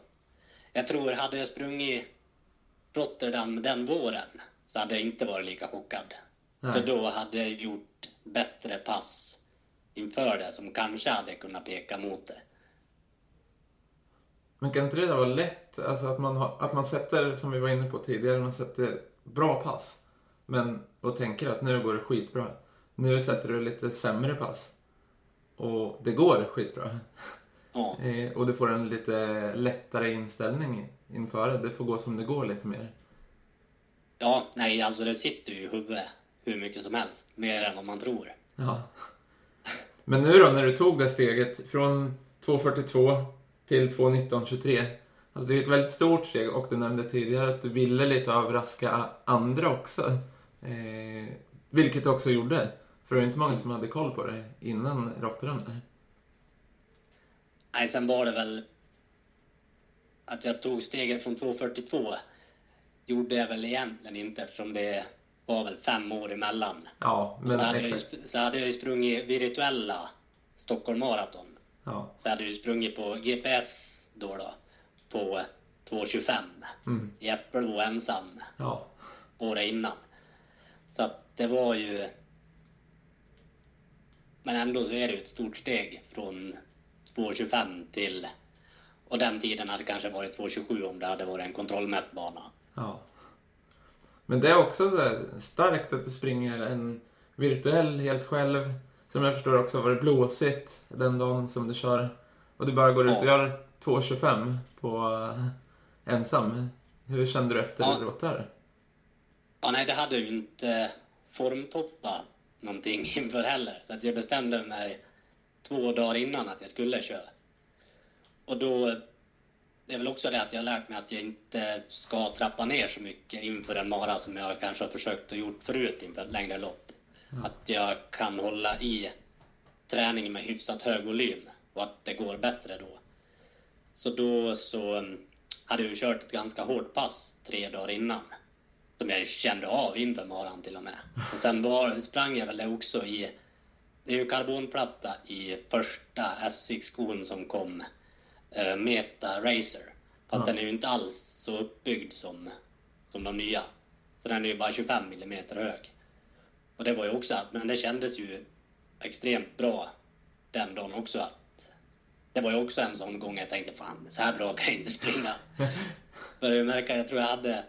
Jag tror, hade jag sprungit Rotterdam den våren så hade jag inte varit lika chockad. Nej. För då hade jag gjort bättre pass inför det som kanske hade kunnat peka mot det. Men kan inte det vara lätt? Alltså att man, har, att man sätter, som vi var inne på tidigare, man sätter bra pass. Men, och tänker att nu går det skitbra. Nu sätter du lite sämre pass. Och det går skitbra. Ja, Eh, och du får en lite lättare inställning inför det. Det får gå som det går lite mer. ja nej, alltså det sitter ju i huvudet hur mycket som helst. Mer än vad man tror. Ja. Men nu då när du tog det steget från 2.42 till 2.19.23. Alltså det är ett väldigt stort steg och du nämnde tidigare att du ville lite överraska andra också. Eh, vilket du också gjorde. För det var inte många som hade koll på det innan Rotterdam. Nej, sen var det väl att jag tog steget från 2.42 gjorde jag väl egentligen inte eftersom det var väl fem år emellan. Ja, men så, hade jag exakt. sp- så hade jag ju sprungit virtuella Stockholm Marathon. Ja. Så hade ju sprungit på GPS då då på 2.25 Mm. i Äppelbo ensam Ja. året innan. Så att det var ju... Men ändå så är det ett stort steg från 2.25 till... Och den tiden hade kanske varit 2.27 om det hade varit en kontrollmätt bana. Ja. Men det är också starkt att du springer en virtuell helt själv. Som jag förstår också var det blåsigt den dagen som du kör. Och du bara går ut och gör 2.25 på eh, ensam. Hur kände du efter Ja. efteråt Ja, nej, det hade ju inte formtoppat någonting inför heller. Så att jag bestämde mig två dagar innan att jag skulle köra. Och då, det är väl också det att jag har lärt mig att jag inte ska trappa ner så mycket inför en mara som jag kanske har försökt att gjort förut inför ett längre lopp. Att jag kan hålla i träningen med hyfsat hög volym och att det går bättre då. Så då så mm, hade jag kört ett ganska hårt pass tre dagar innan. Som jag kände av inför maran till och med. Och sen var, sprang jag väl det också i... Det är ju karbonplatta i första SX-skon som kom. eh, Meta Racer. Fast Ja. den är ju inte alls så uppbyggd som, som de nya. Så den är ju bara 25 mm hög. Och det var ju också att, men det kändes ju extremt bra den dagen också att det var ju också en sån gång jag tänkte fan så här bra kan jag inte springa. För jag märka, jag tror jag hade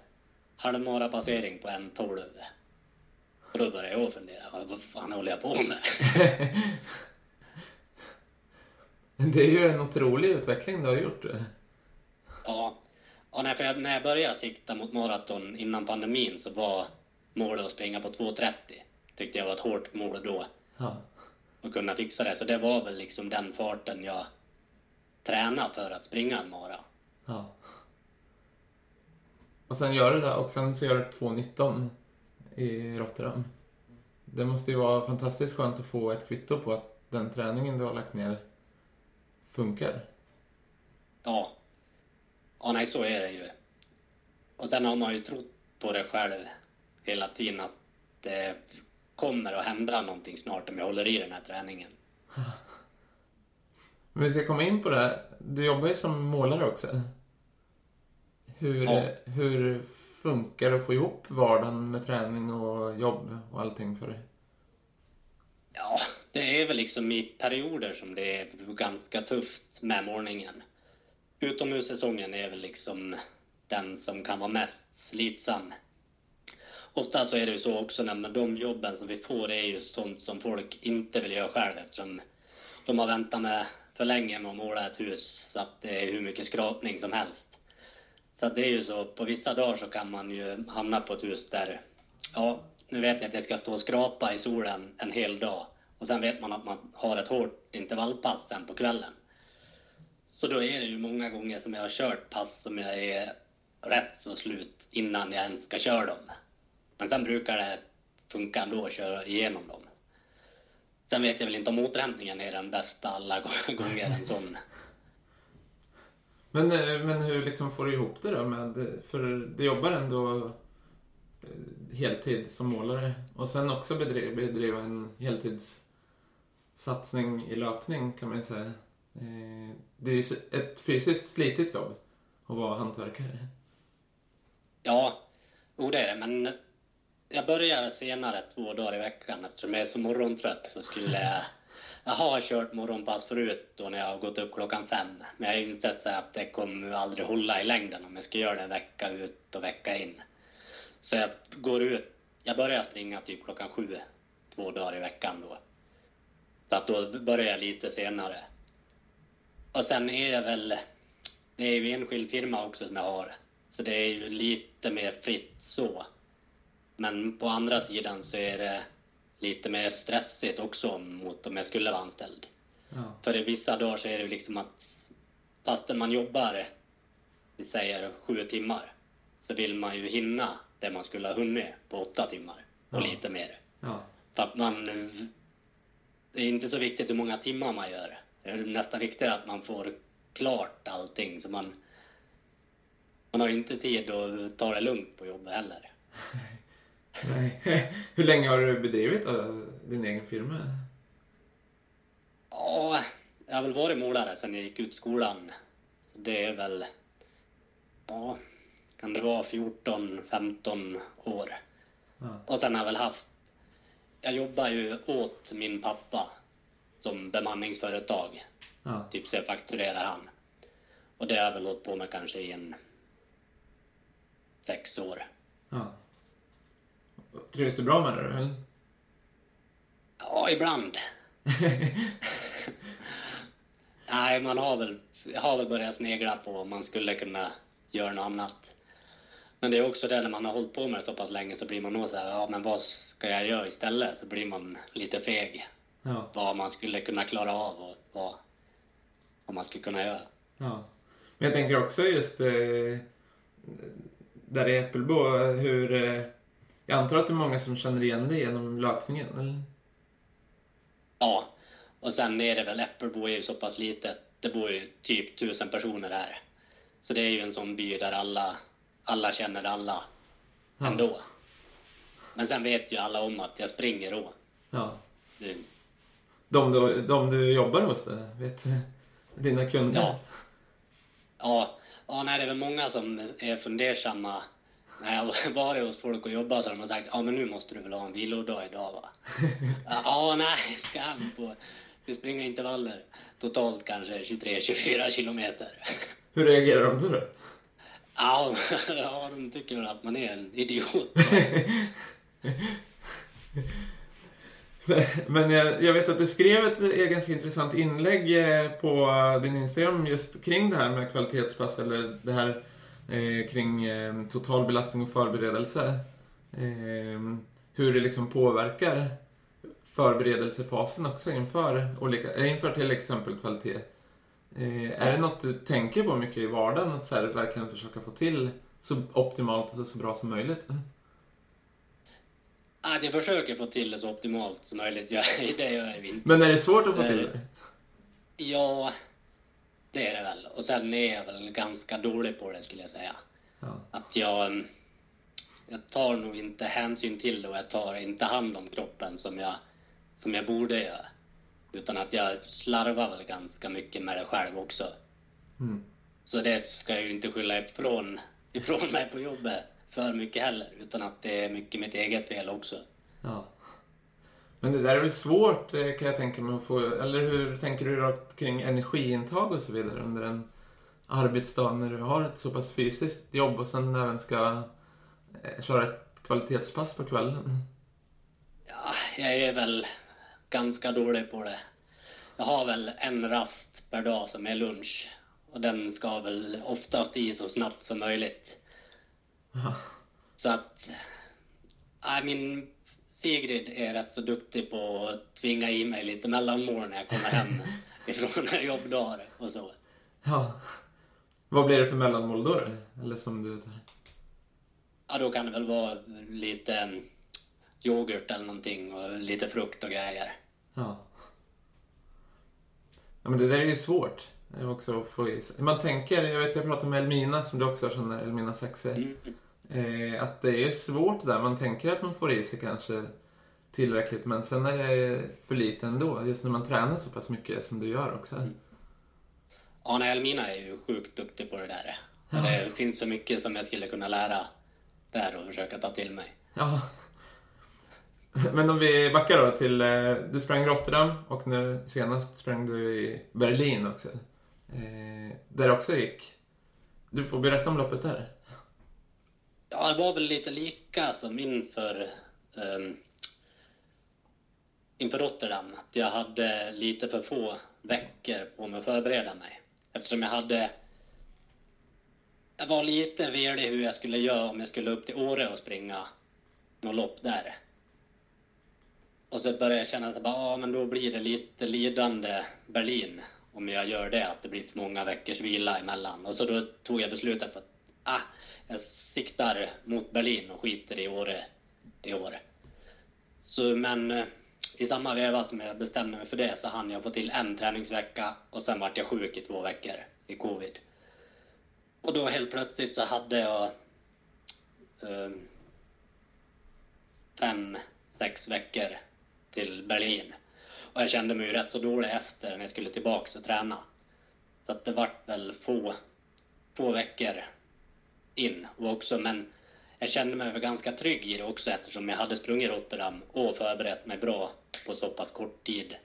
halvmara passering på en 12 Och då började jag fundera, vad fan håller jag på med? Det är ju en otrolig utveckling du har gjort. ja, ja för jag, när jag började sikta mot maraton innan pandemin så var målet att springa på 2.30. Tyckte jag var ett hårt mål då. Ja. att kunna fixa det. Så det var väl liksom den farten jag tränade för att springa en mara. ja. Och sen gör du det och sen så gör du 2.19 i Rotterdam. Det måste ju vara fantastiskt skönt att få ett kvitto på att den träningen du har lagt ner funkar. Ja. Ja, nej, så är det ju. Och sen har man ju trott på det själv hela tiden att det kommer att hända någonting snart om jag håller i den här träningen. Men vi ska komma in på det här. Du jobbar ju som målare också. Hur, Ja. hur funkar det att få ihop vardagen med träning och jobb och allting för dig? Ja, det är väl liksom i perioder som det är ganska tufft med målningen. Utomhussäsongen är väl liksom den som kan vara mest slitsam. Ofta så är det ju så också när de jobben som vi får är ju sånt som folk inte vill göra själv eftersom de har väntat med för länge med att måla ett hus så att det är hur mycket skrapning som helst. Så att det är ju så, på vissa dagar så kan man ju hamna på ett hus där, ja, nu vet jag att jag ska stå och skrapa i solen en hel dag och sen vet man att man har ett hårt intervallpass sen på kvällen. Så då är det ju många gånger som jag har kört pass som jag är rätt så slut innan jag ens ska köra dem. Men sen brukar det funka ändå att köra igenom dem. Sen vet jag väl inte om återhämtningen är den bästa alla gånger en sån. Men, eh, men hur liksom får du ihop det då? Med, för du jobbar ändå eh, heltid som målare och sen också bedriva, bedriva en heltidssatsning i löpning kan man ju säga. Eh, Det är ju ett fysiskt slitigt jobb att vara hantverkare. Ja, jo det är det, men jag börjar senare två dagar i veckan eftersom jag är så morgontrött så skulle jag... Jag har kört morgonpass förut då när jag har gått upp klockan fem. Men jag har insett så att det kommer aldrig hålla i längden om jag ska göra det vecka ut och vecka in. Så jag går ut, jag börjar springa typ klockan sju, två dagar i veckan då. Så att då börjar jag lite senare. och sen är jag väl, det är ju enskild firma också som jag har. Så det är ju lite mer fritt så. Men på andra sidan så är det lite mer stressigt också mot om jag skulle vara anställd. Ja. För i vissa dagar så är det liksom att fastän man jobbar, vi säger sju timmar, så vill man ju hinna det man skulle ha hunnit på åtta timmar och Ja. lite mer. Ja. För att man... Det är inte så viktigt hur många timmar man gör. Det är nästan viktigare att man får klart allting så man... Man har inte tid att ta det lugnt på jobbet heller. Nej. Hur länge har du bedrivit då, din egen firma? Ja, jag har väl varit målare sedan jag gick ut skolan. Så det är väl... Ja, kan det vara 14, 15 år. Ja. Och sen har jag väl haft... Jag jobbar ju åt min pappa som bemanningsföretag. Ja. Typ så jag fakturerar han. Och det har jag väl hållit på med kanske i en sex år. ja. Trivs du bra med det eller? Ja, ibland. Nej, man har väl, har väl börjat snegla på om man skulle kunna göra något annat. Men det är också det när man har hållit på med det så pass länge så blir man nog så här, ja men vad ska jag göra istället? Så blir man lite feg. Ja. Vad man skulle kunna klara av och vad, vad man skulle kunna göra. Ja. Men jag tänker också just eh, där i Äppelbo, hur... Eh, jag antar att det är många som känner igen dig genom löpningen, eller? Ja, och sen är det väl, Äppelbo är ju så pass litet. Det bor ju typ tusen personer här. Så det är ju en sån by där alla, alla känner alla Ja. ändå. Men sen vet ju alla om att jag springer då. Ja. Det- De du, de du jobbar hos, då, vet dina kunder? Ja. Ja, ja nej, det är väl många som är fundersamma. När jag har varit hos folk och jobbat så har de sagt ja men nu måste du väl ha en vilodag idag va? Ja, nej, skam på. Ska springa intervaller. Totalt kanske 23-24 kilometer. Hur reagerar de då? Ja, ja, de tycker väl att man är en idiot. Men jag, jag vet att du skrev ett eh, ganska intressant inlägg eh, på din Instagram just kring det här med kvalitetspass eller det här eh, kring eh, total belastning och förberedelse. Eh, hur det liksom påverkar förberedelsefasen också inför, olika, eh, inför till exempel kvalitet. Eh, är det något du tänker på mycket i vardagen? Att så här, verkligen försöka få till så optimalt och så bra som möjligt? Att jag försöker få till det så optimalt som möjligt. Jag, det gör jag inte. Men är det svårt att få till det? Ja, det är det väl. Och sen är jag väl ganska dålig på det skulle jag säga. Ja. Att jag, jag tar nog inte hänsyn till det och jag tar inte hand om kroppen som jag, som jag borde göra. Utan att jag slarvar väl ganska mycket med det själv också. Mm. Så det ska jag ju inte skylla ifrån, ifrån mig på jobbet för mycket heller. Utan att det är mycket mitt eget fel också. Ja. Men det där är väl svårt eh, kan jag tänka mig att få, eller hur tänker du då kring energiintag och så vidare under en arbetsdag när du har ett så pass fysiskt jobb och sen även ska eh, köra ett kvalitetspass på kvällen? Ja, jag är väl ganska dålig på det. Jag har väl en rast per dag som är lunch. Och den ska väl oftast i så snabbt som möjligt. Ja. Så att... Nej, min Sigrid är rätt så duktig på att tvinga i mig lite mellanmål när jag kommer hem ifrån jobbdagar och så. ja. Vad blir det för mellanmål då? Eller som du tar? Ja, då kan det väl vara lite mm, yoghurt eller någonting och lite frukt och grejer. Ja. ja men det där är ju svårt. eh, Också att få i sig. Man tänker, jag vet jag pratade med Elmina som du också känner, Elmina Saxe. Mm. Eh, att det är svårt där. Man tänker att man får i sig kanske tillräckligt men sen är det för lite ändå. Just när man tränar så pass mycket som du gör också. Ja, nej, Elmina är ju sjukt duktig på det där. Och det finns så mycket som jag skulle kunna lära där och försöka ta till mig. Ja. Men om vi backar då till, eh, du sprang Rotterdam och nu senast sprang du i Berlin också. Eh, där också gick. Du får berätta om loppet där. Ja, det var väl lite lika som inför, um, ehm, inför Rotterdam. Att jag hade lite för få veckor på mig att förbereda mig. Eftersom jag hade... Jag var lite velig hur jag skulle göra om jag skulle upp till Åre och springa något lopp där. Och så började jag känna att ah, men då blir det lite lidande Berlin om jag gör det, att det blir för många veckors vila emellan. Och så då tog jag beslutet att ah, jag siktar mot Berlin och skiter i Åre i år. Så, men eh, i samma veva som jag bestämde mig för det så hann jag få till en träningsvecka och sen vart jag sjuk i två veckor i covid. Och då helt plötsligt så hade jag um, fem, sex veckor till Berlin. Och jag kände mig ju rätt så dålig efter när jag skulle tillbaks och träna. Så att det vart väl få, få veckor in. Och också, men jag kände mig ganska trygg i det också eftersom jag hade sprungit Rotterdam och förberett mig bra på så pass kort tid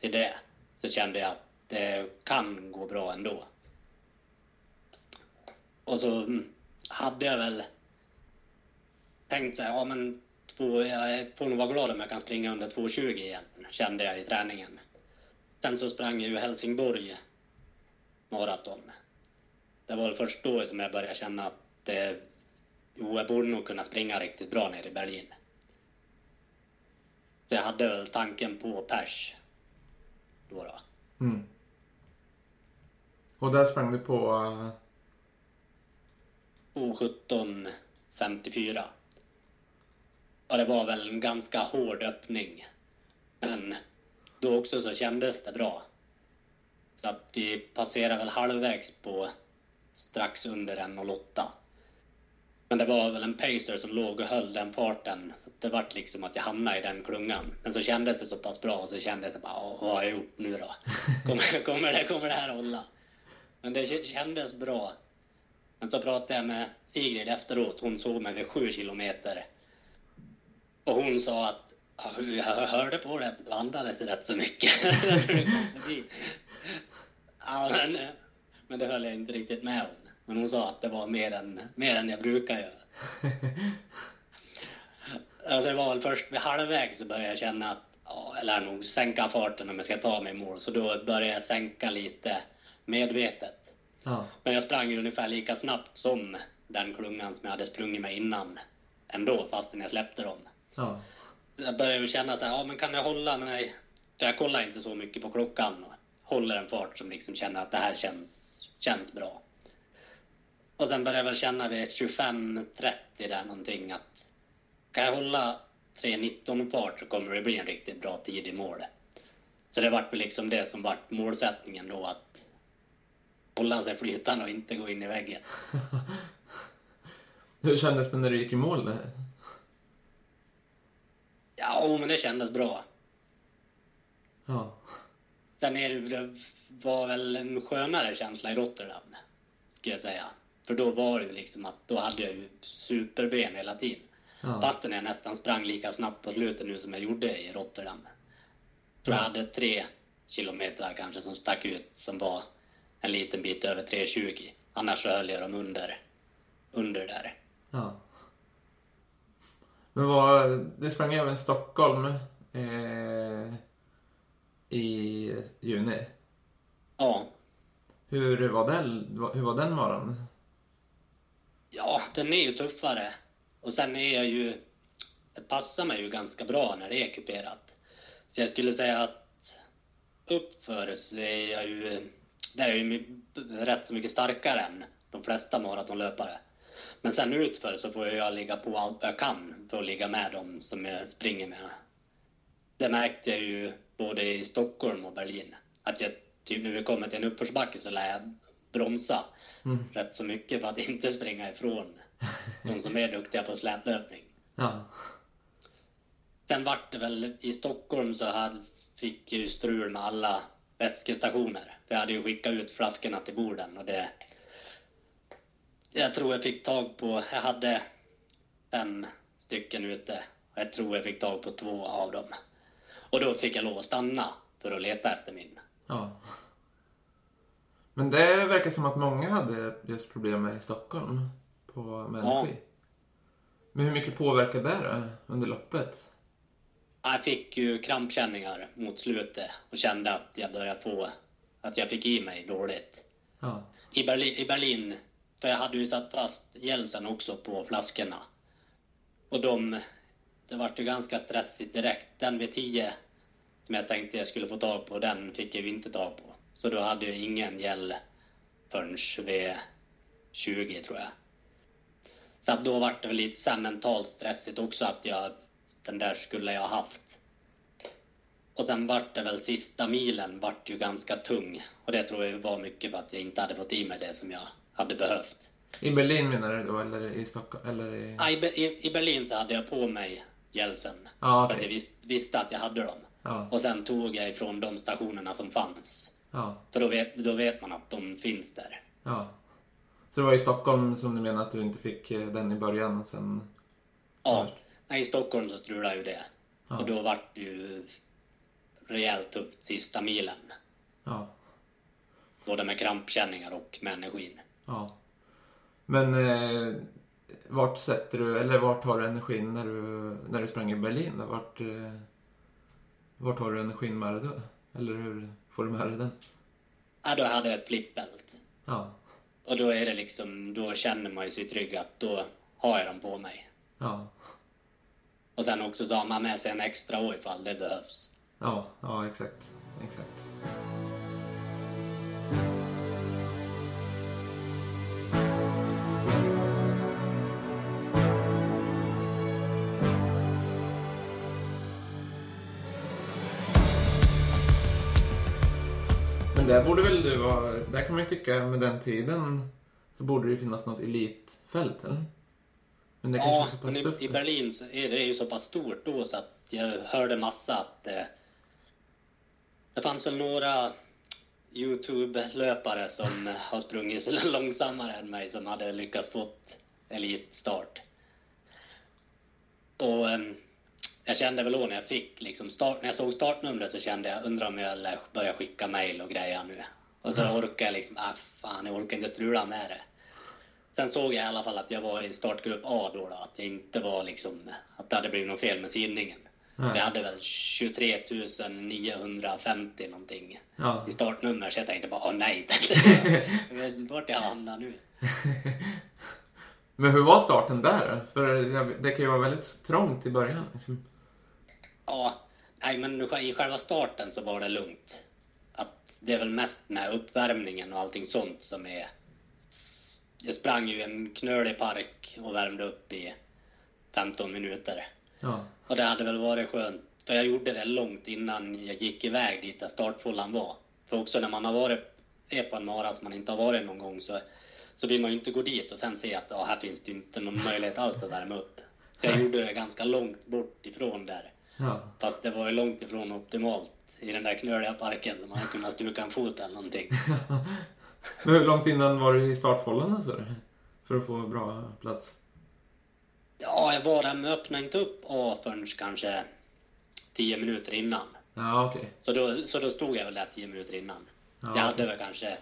till det. Så kände jag att det kan gå bra ändå. Och så mm, hade jag väl tänkt så här, ja men två, jag får nog vara glad om jag kan springa under 2.20 igen, kände jag i träningen. Sen så sprang jag ju Helsingborg maraton. Det var väl först då som jag började känna att det Jo, jag borde nog kunna springa riktigt bra nere i Berlin. Så jag hade väl tanken på pers. Då då. Mm. Och där sprang du på? Uh... O17.54. Och det var väl en ganska hård öppning. Men då också så kändes det bra. Så att vi passerade väl halvvägs på strax under 1.08. Men det var väl en pacer som låg och höll den farten. Så det vart liksom att jag hamnade i den klungan. Men så kändes det så pass bra och så kändes det bara, vad har jag gjort nu då? Kommer, kommer, det, kommer det här hålla? Men det kändes bra. Men så pratade jag med Sigrid efteråt. Hon såg mig vid sju kilometer. Och hon sa att jag hörde på det att du andades rätt så mycket. ja, men, men det höll jag inte riktigt med om. Men hon sa att det var mer än, mer än jag brukar göra. alltså det var väl först vid halvvägs så började jag känna att ja, jag lär nog sänka farten om jag ska ta mig i mål. Så då började jag sänka lite medvetet. Ja. Men jag sprang ungefär lika snabbt som den klungan som jag hade sprungit med innan ändå, fastän jag släppte dem. Ja. Så jag började känna så här, ja men kan jag hålla mig? För jag kollar inte så mycket på klockan håller en fart som liksom känner att det här känns, känns bra. Och sen började jag väl känna vid 25-30 där någonting att kan jag hålla 3.19 fart så kommer det bli en riktigt bra tid i mål. Så det vart väl liksom det som vart målsättningen då att hålla sig flytande och inte gå in i väggen. Hur kändes det när du gick i mål? Ja, men det kändes bra. Ja. Sen är det, det var väl en skönare känsla i Rotterdam, ska jag säga. För då var det liksom att då hade jag ju superben hela tiden. Ja. Fastän jag nästan sprang lika snabbt på slutet nu som jag gjorde i Rotterdam. För jag hade tre kilometer kanske som stack ut som var en liten bit över 3.20. Annars så höll jag dem under, under där. Ja. Men vad, du sprang även Stockholm eh, i juni? Ja. Hur var den, hur var den morgonen? Ja, den är ju tuffare. Och sen är jag ju... Det passar mig ju ganska bra när det är kuperat. Så jag skulle säga att uppför så är jag ju... Där är jag ju rätt så mycket starkare än de flesta maratonlöpare. Men sen utför så får jag ligga på allt jag kan för att ligga med dem som jag springer med. Det märkte jag ju både i Stockholm och Berlin. Att jag, typ när vi kommer till en uppförsbacke så lär jag bromsa mm. rätt så mycket för att inte springa ifrån de som är duktiga på slätlöpning. Ja. Sen vart det väl i Stockholm så hade, fick ju strul med alla vätskestationer. För jag hade ju skickat ut flaskorna till borden och det... Jag tror jag fick tag på, jag hade fem stycken ute. Och jag tror jag fick tag på två av dem. Och då fick jag lov att stanna för att leta efter min. Ja. Men det verkar som att många hade just problem med i Stockholm på med energi. Ja. Men hur mycket påverkade det då under loppet? Jag fick ju krampkänningar mot slutet och kände att jag började få, att jag fick i mig dåligt. Ja. I Berlin, I Berlin, för jag hade ju satt fast gälsen också på flaskorna. Och de, det vart ju ganska stressigt direkt. Den vid 10 som jag tänkte jag skulle få tag på, den fick jag ju inte tag på. Så då hade jag ingen gäll förrän vid 20 tror jag. Så att då vart det väl lite så mentalt stressigt också att jag, den där skulle jag ha haft. Och sen vart det väl sista milen vart ju ganska tung. Och det tror jag var mycket för att jag inte hade fått i mig det som jag hade behövt. I Berlin menar du då, eller i Stockholm? Eller i... Ja, i, i, Berlin så hade jag på mig gälsen. Ja, För att okej. jag vis, visste att jag hade dem. Ja, Och sen tog jag ifrån de stationerna som fanns. Ja, För då vet, då vet man att de finns där. ja. Så det var i Stockholm som du menar att du inte fick eh, den i början och sen... Ja, nej, i Stockholm så strulade ju det. Ja. Och då vart det ju rejält tufft sista milen. Ja, Både med krampkänningar och med energin. ja. Men eh, vart sätter du, eller vart har du energin när du, när du sprang i Berlin? Vart, eh, vart har du energin med dig då? Eller hur får du med dig den? Ja, då hade jag ett flippbält. Ja, Och då är det liksom, då känner man ju sig trygg att då har jag dem på mig. ja, Och sen också så har man med sig en extra år ifall det behövs. ja, ja exakt. exakt. Men där borde väl du vara, där kan man ju tycka med den tiden så borde det ju finnas något elitfält eller? Men det kanske Ja, är så pass men tufft. i, i Berlin så är det ju så pass stort då så att jag hörde massa att eh, det fanns väl några Youtube-löpare som eh, har sprungit långsammare än mig som hade lyckats fått elitstart. Och eh, jag kände väl då när jag fick liksom start, när jag såg startnumret så kände jag, undrar om jag lär börja skicka mail och grejer nu. Och så orkar jag liksom, ah fan jag orkar inte strula med det. Sen såg jag i alla fall att jag var i startgrupp A då, då att jag inte var liksom, att det hade blivit något fel med sidningen. Nej. Jag hade väl 23 950 någonting Ja. i startnummer så jag tänkte bara, åh nej, vart jag hamnar nu. Men hur var starten där? För det kan ju vara väldigt trångt i början. Liksom. Ja, nej men i själva starten så var det lugnt. Att det är väl mest med uppvärmningen och allting sånt som är... Jag sprang ju en knölig park och värmde upp i 15 minuter. Ja. Och det hade väl varit skönt, för jag gjorde det långt innan jag gick iväg dit där startfållan var. För också när man har varit, är på en mara som man inte har varit någon gång så, så vill man ju inte gå dit och sen se att ja, här finns det inte någon möjlighet alls att värma upp. Så jag gjorde det ganska långt bort ifrån där. Ja. Fast det var ju långt ifrån optimalt i den där knöliga parken där man hade kunnat stuka en fot eller någonting. Men hur långt innan var du i startfållan så? För att få bra plats? Ja, jag var där men öppnade inte upp A förrän kanske 10 minuter innan. Ja, okej. Så då, så då stod jag väl där 10 minuter innan. Ja, så jag hade okej. väl kanske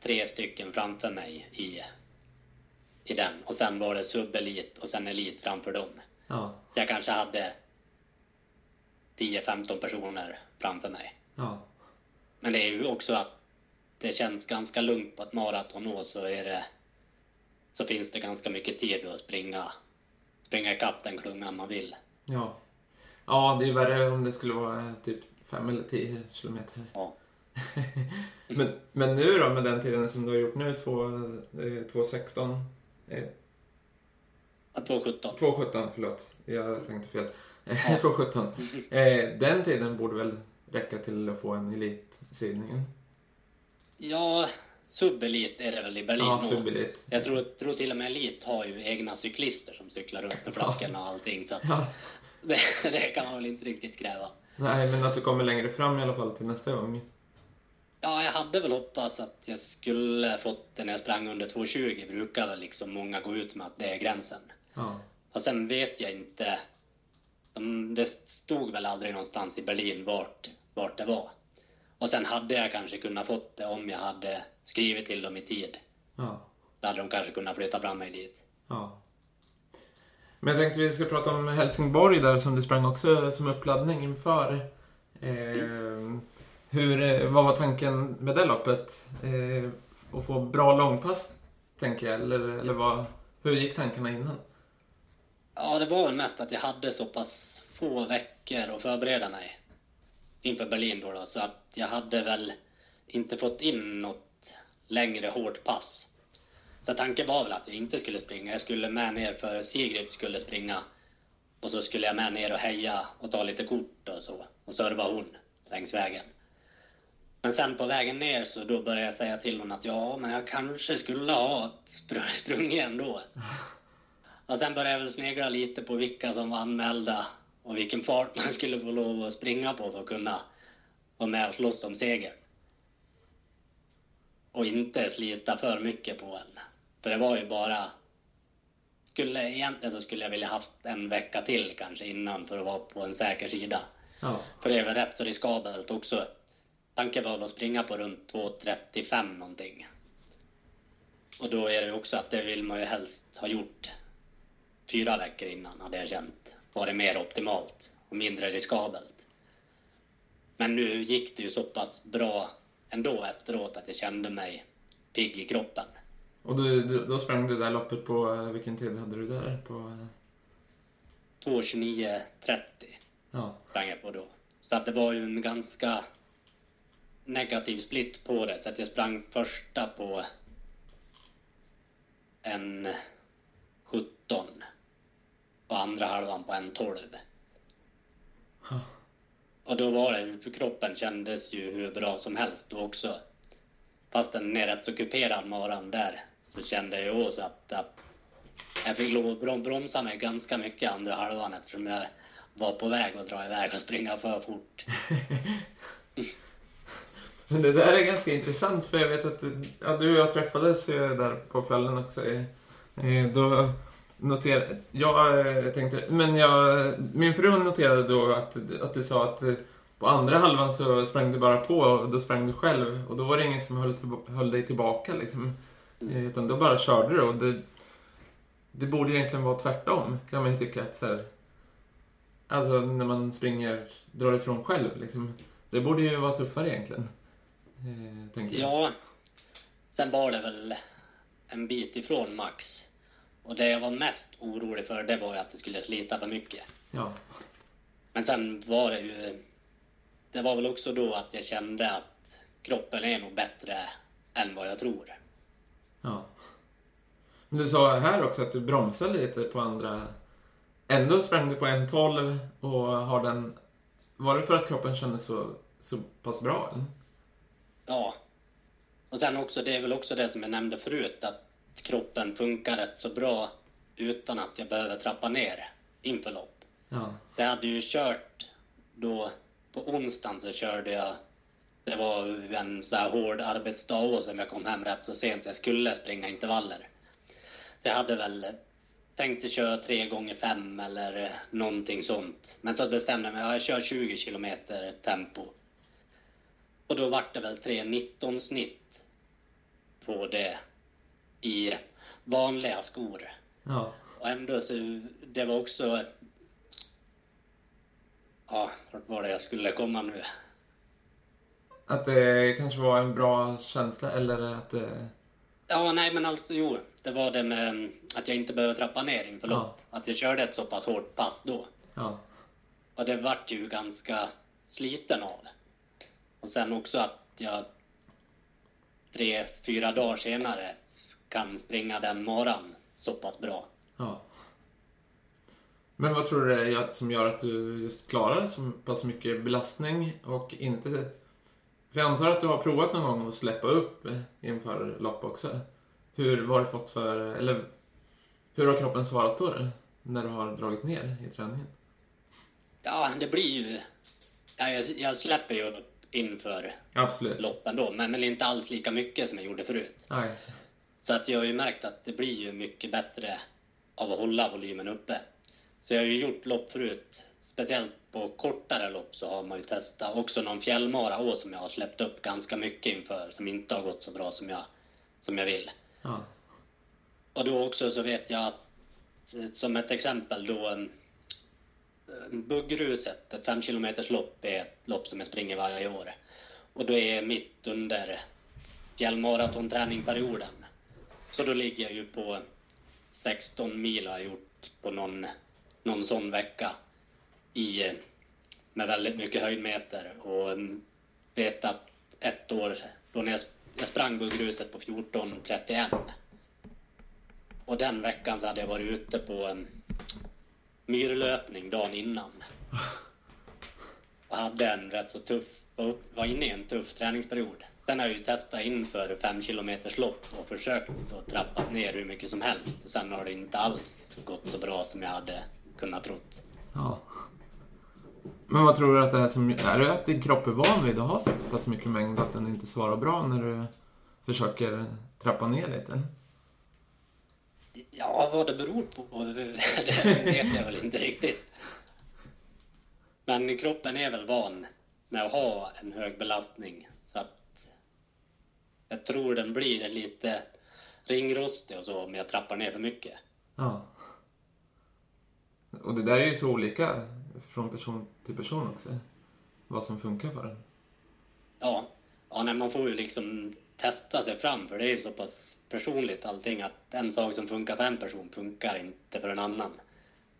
tre stycken framför mig i, i den. Och sen var det subelit och sen elit framför dem. Ja. Så jag kanske hade 10-15 personer framför mig. Ja. Men det är ju också att det känns ganska lugnt på ett maraton då så är det så finns det ganska mycket tid att springa springa ikapp den klungan man vill. Ja. Ja, det är värre om det skulle vara typ fem eller tio kilometer. Ja. men, men nu då med den tiden som du har gjort nu, två- eh, 2.16? Eh, Ja, 2.17. 2.17, förlåt. Jag tänkte fel. Ja. 2.17. Eh, den tiden borde väl räcka till att få en elitsidning? Ja, subelit är det väl i Berlin Ja, nog. subelit. Jag tror, tror till och med Elit har ju egna cyklister som cyklar runt med flaskorna och allting så Ja. det, det kan man väl inte riktigt kräva. Nej, men att du kommer längre fram i alla fall till nästa gång. Ja, jag hade väl hoppats att jag skulle fått det när jag sprang under 2.20 brukar väl liksom många gå ut med att det är gränsen. Ja. Och sen vet jag inte. De, det stod väl aldrig någonstans i Berlin vart, vart det var. Och sen hade jag kanske kunnat fått det om jag hade skrivit till dem i tid. Ja. Då hade de kanske kunnat flytta fram mig dit. Ja. Men jag tänkte vi ska prata om Helsingborg där som du sprang också som uppladdning inför. Eh, hur, vad var tanken med det loppet? Eh, att få bra långpass, tänker jag. Eller, eller vad, hur gick tankarna innan? Ja, det var väl mest att jag hade så pass få veckor att förbereda mig inför Berlin då, då så att jag hade väl inte fått in något längre hårt pass. Så tanken var väl att jag inte skulle springa. Jag skulle med ner för Sigrid skulle springa. Och så skulle jag med ner och heja och ta lite kort och så. Och serva hon längs vägen. Men sen på vägen ner så då började jag säga till hon att ja, men jag kanske skulle ha spr- sprungit ändå. Och sen började jag väl snegla lite på vilka som var anmälda och vilken fart man skulle få lov att springa på för att kunna vara med och slåss om segern. Och inte slita för mycket på en. För det var ju bara... Skulle, egentligen så skulle jag vilja haft en vecka till kanske innan för att vara på en säker sida. Ja. För det är väl rätt så riskabelt också. Tanken var att springa på runt 2.35 någonting. Och då är det också att det vill man ju helst ha gjort fyra veckor innan hade jag känt. Varit mer optimalt och mindre riskabelt. Men nu gick det ju så pass bra ändå efteråt att jag kände mig pigg i kroppen. Och du, du, då sprang du det där loppet på, eh, vilken tid hade du där? På, eh, 2.29.30 ja. sprang jag på då. Så att det var ju en ganska negativ split på det. Så att jag sprang första på en 17 och andra halvan på en 12. Ja. Och då var det, kroppen kändes ju hur bra som helst då också. Fast den är rätt så kuperad maran där så kände jag också att, att jag fick lov att brom- bromsa mig ganska mycket andra halvan eftersom jag var på väg att dra iväg och springa för fort. Men det där är ganska intressant för jag vet att ja, du och jag träffades där på kvällen också. Då noterade jag eh, tänkte, men jag, min fru noterade då att, att du sa att eh, på andra halvan så sprang du bara på och då sprang du själv och då var det ingen som höll, höll dig tillbaka liksom. Eh, utan då bara körde du och det, det borde egentligen vara tvärtom kan man ju tycka att så här, Alltså när man springer, drar ifrån själv liksom. Det borde ju vara tuffare egentligen. Eh, tänker jag. Ja, sen var det väl en bit ifrån max. Och det jag var mest orolig för det var ju att det skulle slita för mycket. Ja. Men sen var det ju... Det var väl också då att jag kände att kroppen är nog bättre än vad jag tror. ja. Men du sa här också att du bromsade lite på andra... Ändå sprang du på en 12 och har den... Var det för att kroppen kändes så, så pass bra? Eller? Ja. Och sen också, det är väl också det som jag nämnde förut, att kroppen funkar rätt så bra utan att jag behöver trappa ner inför lopp. Ja. Så jag hade ju kört då, på onsdagen så körde jag, det var en så här hård arbetsdag också, som jag kom hem rätt så sent, jag skulle springa intervaller. Så jag hade väl tänkt att köra tre gånger fem eller någonting sånt. Men så bestämde jag mig, ja, jag kör 20 kilometer tempo. Och då vart det väl 3.19 snitt på det i vanliga skor. Ja. Och ändå så, det var också... Ja, vart var det jag skulle komma nu? Att det kanske var en bra känsla eller att det... Ja, nej men alltså jo, det var det med att jag inte behöver trappa ner inför lopp. Att jag körde ett så pass hårt pass då. Ja. Och det vart ju ganska sliten av. Och sen också att jag tre, fyra dagar senare kan springa den maran så pass bra. Ja. Men vad tror du det är som gör att du just klarar så pass mycket belastning och inte... För jag antar att du har provat någon gång att släppa upp inför lopp också. Hur, vad har du fått för... Eller hur har kroppen svarat då? När du har dragit ner i träningen? Ja, det blir ju... Ja, jag, jag släpper ju upp inför Absolut. loppen då, men, men inte alls lika mycket som jag gjorde förut. Nej. Så att jag har ju märkt att det blir ju mycket bättre av att hålla volymen uppe. Så jag har ju gjort lopp förut. Speciellt på kortare lopp så har man ju testat också någon fjällmara år som jag har släppt upp ganska mycket inför som inte har gått så bra som jag, som jag vill. Ja. Och då också så vet jag att, som ett exempel då, Buggruset, ett 5 km lopp, är ett lopp som jag springer varje år. Och då är mitt under fjällmaratonträning-perioden. Så då ligger jag ju på 16 mil har jag gjort på någon, någon sån vecka. I, med väldigt mycket höjdmeter. Och vet att ett år, då när jag, jag sprang buggruset på 14.31. Och den veckan så hade jag varit ute på en myrlöpning dagen innan. Och hade en rätt så tuff, var inne i en tuff träningsperiod. Sen har jag ju testat inför 5 km lopp och försökt att trappa ner hur mycket som helst. Och sen har det inte alls gått så bra som jag hade kunnat trott. Ja. Men vad tror du att det är som... Är det att din kropp är van vid att ha så pass mycket mängd att den inte svarar bra när du försöker trappa ner lite? Ja, vad det beror på det vet jag väl inte riktigt. Men kroppen är väl van med att ha en hög belastning. Jag tror den blir lite ringrostig och så om jag trappar ner för mycket. Ja. Och det där är ju så olika från person till person också. Vad som funkar för den. Ja, ja nej, man får ju liksom testa sig fram för det är ju så pass personligt allting att en sak som funkar för en person funkar inte för en annan.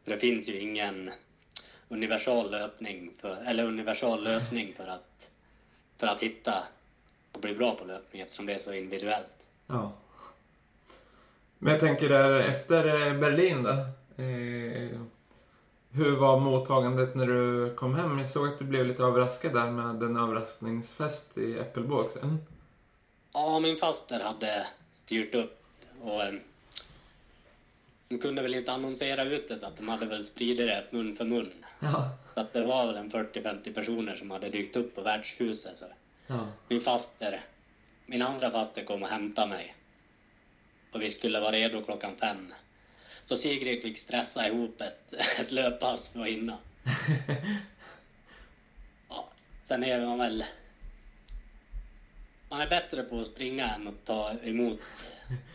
För det finns ju ingen universal löpning för, eller universal lösning för att, för att hitta och bli bra på löpning eftersom det är så individuellt. Ja. Men jag tänker där efter Berlin då. Eh, hur var mottagandet när du kom hem? Jag såg att du blev lite överraskad där med en överraskningsfest i Äppelbo också. Ja, min faster hade styrt upp och eh, de kunde väl inte annonsera ut det så att de hade väl spridit det mun för mun. Ja. Så att det var väl en 40-50 personer som hade dykt upp på värdshuset. Så. Ja. Min faster, min andra faster kom och hämtade mig. Och vi skulle vara redo klockan fem. Så Sigrid fick stressa ihop ett, ett löppass för att hinna. Ja, sen är man väl... Man är bättre på att springa än att ta emot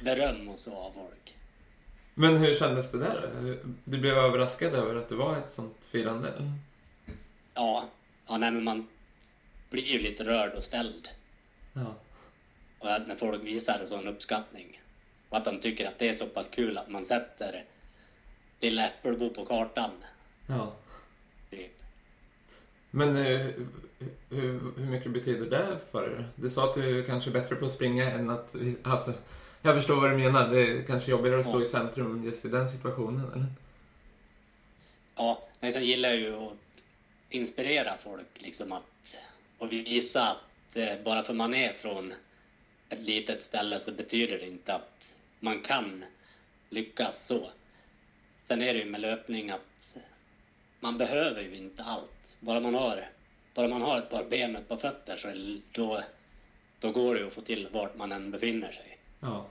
beröm och så av folk. Men hur kändes det där? Du blev överraskad över att det var ett sånt firande? Ja, ja nej, men man blir ju lite rörd och ställd. Ja. Och att när folk visar sån uppskattning. Och att de tycker att det är så pass kul att man sätter lilla Äppelbo på kartan. Ja. Typ. Men hur, hur, hur mycket betyder det för dig? Du sa att du kanske är bättre på att springa än att... Alltså, jag förstår vad du menar. Det är kanske jobbigare att stå i centrum just i den situationen, eller? Ja, men sen gillar jag ju att inspirera folk liksom att och visa att eh, bara för man är från ett litet ställe så betyder det inte att man kan lyckas så. Sen är det ju med löpning att man behöver ju inte allt. Bara man har, bara man har ett par ben och ett par fötter så det- då, då går det ju att få till vart man än befinner sig. Ja.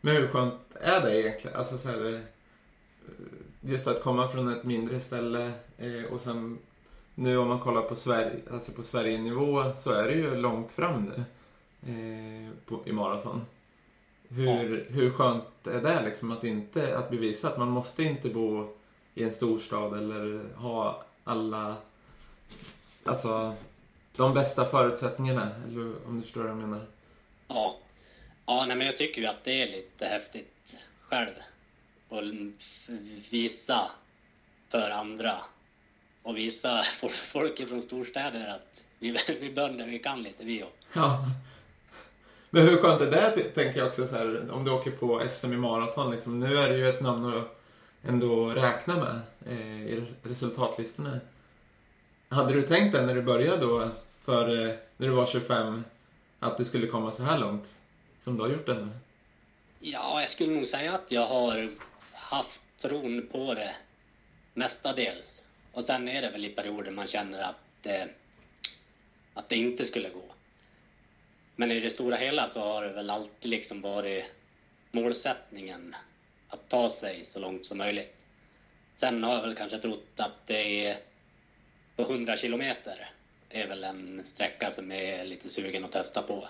Men hur skönt är det egentligen? Alltså så här, eh, just att komma från ett mindre ställe eh, och sen nu om man kollar på Sverige, alltså på Sverige-nivå så är det ju långt fram nu eh, på, i maraton. Hur, hur skönt är det liksom att inte, att bevisa att man måste inte bo i en storstad eller ha alla, alltså de bästa förutsättningarna, eller om du förstår vad jag menar. Ja, ja nej, men jag tycker ju att det är lite häftigt själv. Och visa för andra och visa folk- från storstäder att vi, vi bönder, vi kan lite vi också. Ja. Men hur skönt är det, tänker jag också så här, om du åker på SM i maraton. Liksom. Nu är det ju ett namn att ändå räkna med eh, i resultatlistorna. Hade du tänkt det när du började då, för, eh, när du var 25, att du skulle komma så här långt som du har gjort ändå? Ja, jag skulle nog säga att jag har haft tron på det mestadels. Och sen är det väl i perioder man känner att, eh, att det inte skulle gå. Men i det stora hela så har det väl alltid liksom varit målsättningen att ta sig så långt som möjligt. Sen har jag väl kanske trott att det är på 100 kilometer är väl en sträcka som jag är lite sugen att testa på.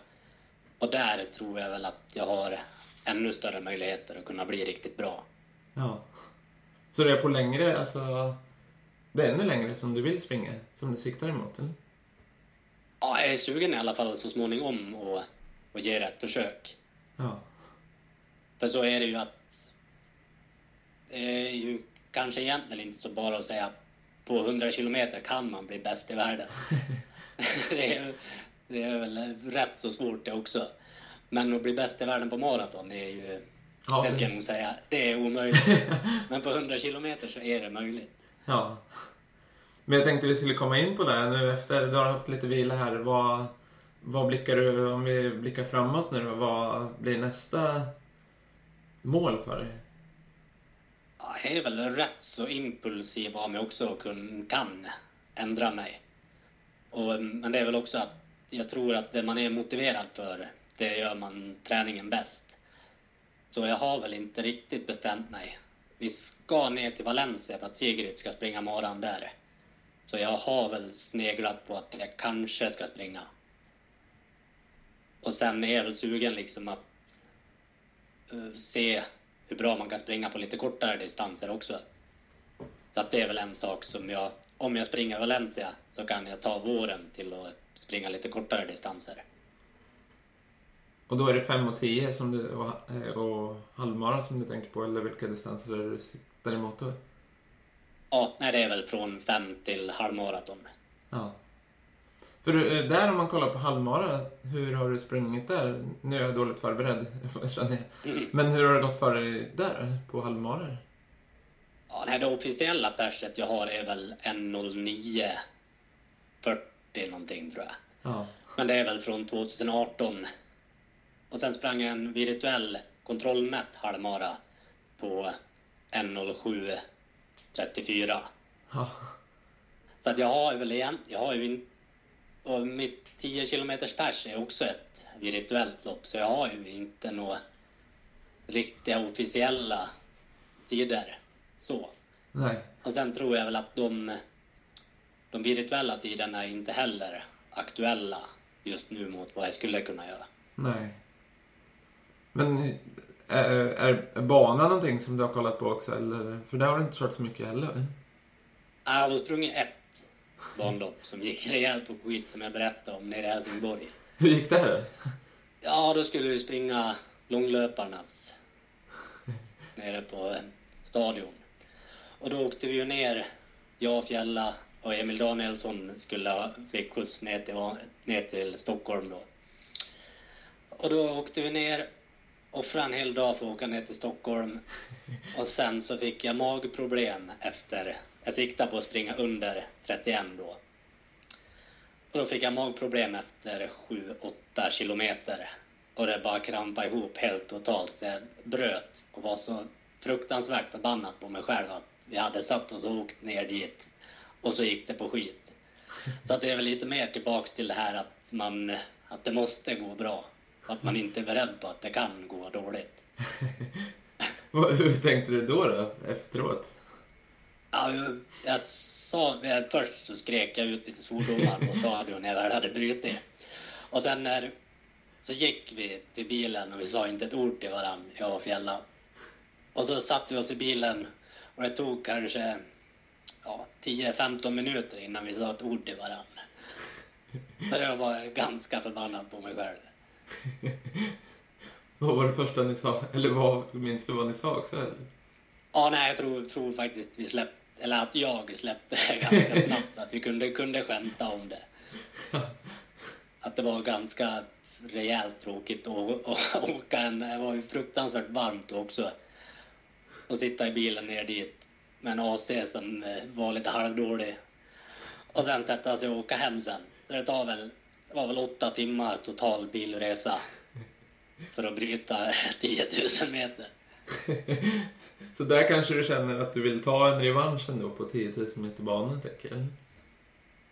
Och där tror jag väl att jag har ännu större möjligheter att kunna bli riktigt bra. Ja. Så det är på längre, alltså, det är ännu längre som du vill springa, som du siktar emot, eller? Ja, jag är sugen i alla fall så småningom och, och ge det ett försök. Ja. För så är det ju att det är ju kanske egentligen inte så bara att säga att på 100 kilometer kan man bli bäst i världen. det, är, det är väl rätt så svårt det också. Men att bli bäst i världen på maraton, det är ju, Ja, det ska jag nog säga, det är omöjligt. Men på 100 kilometer så är det möjligt. Ja. Men jag tänkte vi skulle komma in på det nu efter du har haft lite vila här. Vad, vad blickar du, om vi blickar framåt nu då, vad blir nästa mål för dig? Ja, jag är väl rätt så impulsiv av mig också och kan ändra mig. Och, men det är väl också att jag tror att det man är motiverad för, det gör man träningen bäst. Så jag har väl inte riktigt bestämt mig. Vi ska ner till Valencia för att Sigrid ska springa maran där. Så jag har väl sneglat på att jag kanske ska springa. Och sen är jag väl sugen liksom att eh, se hur bra man kan springa på lite kortare distanser också. Så att det är väl en sak som jag, om jag springer Valencia så kan jag ta våren till att springa lite kortare distanser. Och då är det 5 och 10 som du, och, eh, och halvmara som du tänker på eller vilka distanser är det du siktar emot då? Ja, det är väl från fem till halvmaraton. Ja. För eh, där om man kollar på halvmara, hur har du sprungit där? Nu är jag dåligt förberedd, känner jag. Mm. Men hur har det gått för dig där, på halvmara? Ja, nej, det officiella perset jag har är väl 1.09.40 någonting tror jag. Ja. Men det är väl från 2018. Och sen sprang jag en virtuell kontrollmätt halvmara på 1.07.34. Ja. Så att jag har väl igen, jag har ju in, och mitt 10 kilometers pers är också ett virtuellt lopp så jag har ju inte några riktiga officiella tider. Så. Nej. Och sen tror jag väl att de, de virtuella tiderna är inte heller aktuella just nu mot vad jag skulle kunna göra. Nej. Men är, är banan någonting som du har kollat på också? Eller? För där har du inte kört så mycket heller. Jag har sprungit ett banlopp som gick rejält på skit som jag berättade om nere i Helsingborg. Hur gick det här? Ja, då skulle vi springa långlöparnas nere på eh, stadion. Och då åkte vi ju ner, jag, Fjälla och Emil Danielsson skulle fick skjuts ner till, ner till Stockholm då. Och då åkte vi ner, offrade en hel dag för att åka ner till Stockholm. Och sen så fick jag magproblem efter, jag siktade på att springa under 31 då. Och då fick jag magproblem efter 7-8 kilometer. Och det bara krampa ihop helt totalt så jag bröt och var så fruktansvärt förbannad på mig själv att vi hade satt oss och åkt ner dit och så gick det på skit. Så att det är väl lite mer tillbaks till det här att man, att det måste gå bra. Att man inte är beredd på att det kan gå dåligt. Hur tänkte du då, då efteråt? Ja, jag, jag sa, eh, först så skrek jag ut lite svordomar på stadion när jag hade brutit. Och sen när, så gick vi till bilen och vi sa inte ett ord till varandra, jag och Fjälla. Och så satte vi oss i bilen och det tog kanske ja, 10-15 minuter innan vi sa ett ord till varandra. Så jag var ganska förbannad på mig själv. Vad var det första ni sa? Eller vad, minns du vad ni sa också? Eller? Ja, nej, jag tror, tror faktiskt vi släppte, eller att jag släppte det ganska snabbt så att vi kunde, kunde skämta om det. Att det var ganska rejält tråkigt att att åka en, det var ju fruktansvärt varmt också. Och sitta i bilen ner dit med en AC som eh, var lite halvdålig. Och sen sätta sig och åka hem sen. Så det tar väl, det var väl åtta timmar total bilresa. För att bryta 10 000 meter. Så där kanske du känner att du vill ta en revansch ändå på 10 000 meter tänker jag.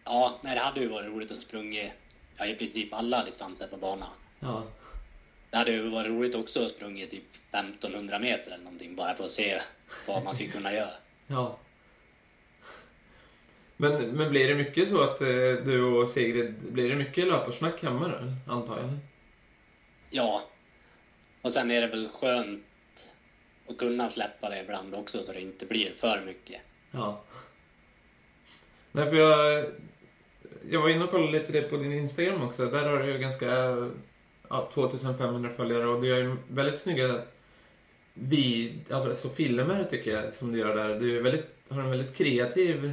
Ja, nej, det hade ju varit roligt att sprungit ja, i princip alla distanser på banan. Ja. Det hade ju varit roligt också att sprungit typ 1500 meter eller någonting bara för att se vad man skulle kunna göra. Ja. Men, men blir det mycket så att eh, du och Sigrid, blir det mycket löparsnack hemma då, antar jag? Ja, och sen är det väl skönt att kunna släppa det ibland också så det inte blir för mycket. Ja. Nej, för jag, jag var inne och kollade lite på din Instagram också. Där har du ju ganska, ja, 2500 följare och du gör ju väldigt snygga vid, alltså filmer tycker jag som du gör där. Du är väldigt, har en väldigt kreativ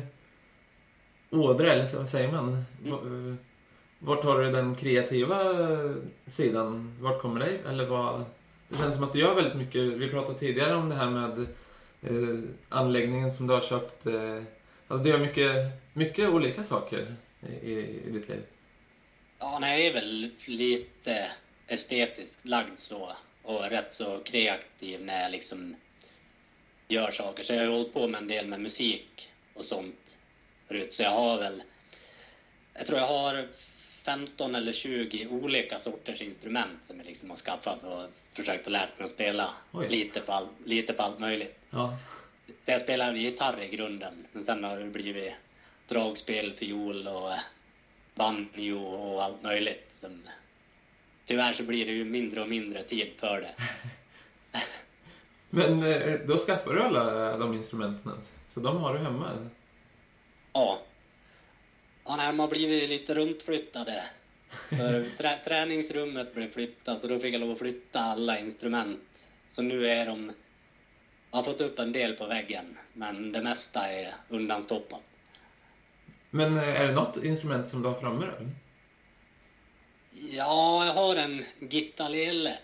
ådra, eller så- vad säger man? V- Vart har du den kreativa sidan? Vart kommer det? Eller vad? Det känns som att du gör väldigt mycket. Vi pratade tidigare om det här med eh, anläggningen som du har köpt. Eh, alltså du gör mycket, mycket olika saker i, i, i ditt liv. Ja, nej, jag är väl lite estetiskt lagd så och rätt så kreativ när jag liksom gör saker. Så jag har hållit på med en del med musik och sånt förut. Så jag har väl, jag tror jag har 15 eller 20 olika sorters instrument som jag liksom har skaffat och försökt att lära mig att spela Oj. lite på, all, lite på allt möjligt. Ja. Så jag spelar gitarr i grunden, men sen har det blivit dragspel, fiol och eh, banjo och allt möjligt. Som, tyvärr så blir det ju mindre och mindre tid för det. Men eh, då skaffar du alla de instrumenten. Så de har du hemma? Ja. Ja, nej, har blivit lite runtflyttade. För trä, träningsrummet blev flyttat, så då fick jag lov att flytta alla instrument. Så nu är de... Jag har fått upp en del på väggen, men det mesta är undanstoppat. Men eh, är det något instrument som du har framme då? Ja, jag har en gitarrele.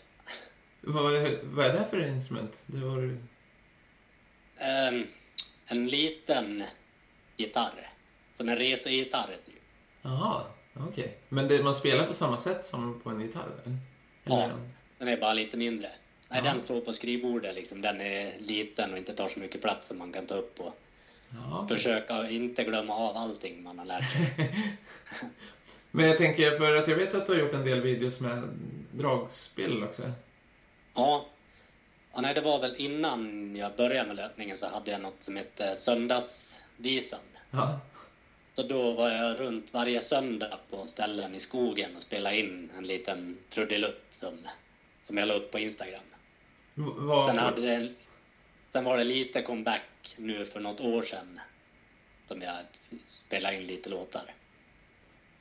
Vad, vad är det för instrument? Det var... Ehm, en liten gitarr. Som en resegitarr, typ. Jaha, okej. Men det, man spelar på samma sätt som på en gitarr? Eller? Ja. Eller- Den är bara lite mindre. Nej, Ja. den står på skrivbordet liksom. Den är liten och inte tar så mycket plats som man kan ta upp och Ja, okej. försöka inte glömma av allting man har lärt sig. Men jag tänker, för att jag vet att du har gjort en del videos med dragspel också. Ja. ja, nej, det var väl innan jag började med löpningen så hade jag något som hette Söndagsvisan. Ja. Så då var jag runt varje söndag på ställen i skogen och spelade in en liten trudelutt som, som jag la upp på Instagram. V- Vad, Sen, hade det, sen var det lite comeback nu för något år sedan som jag spelade in lite låtar.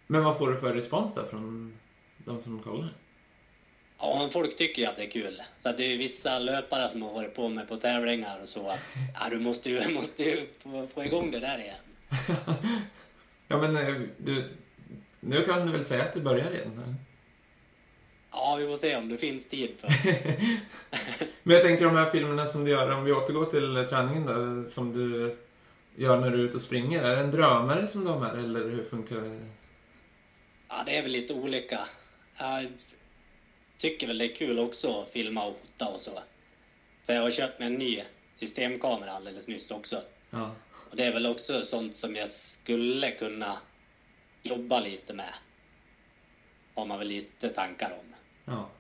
Men vad får du för respons då från de som kollar? Ja, men folk tycker ju att det är kul. Så att det är ju vissa löpare som har varit på mig på tävlingar och så att ja, du måste ju, måste ju få, få igång det där igen. Ja, men eh, du, nu kan du väl säga att du börjar igen? Eller? Ja, vi får se om det finns tid för Men jag tänker de här filmerna som du gör, om vi återgår till träningen då, som du gör när du är ute och springer. Är det en drönare som du har med eller hur funkar det? Ja, det är väl lite olika. Jag tycker väl det är kul också att filma och fota och så. Så jag har köpt mig en ny systemkamera alldeles nyss också. Ja. Och det är väl också sånt som jag skulle kunna jobba lite med. Har man väl lite tankar om. ja.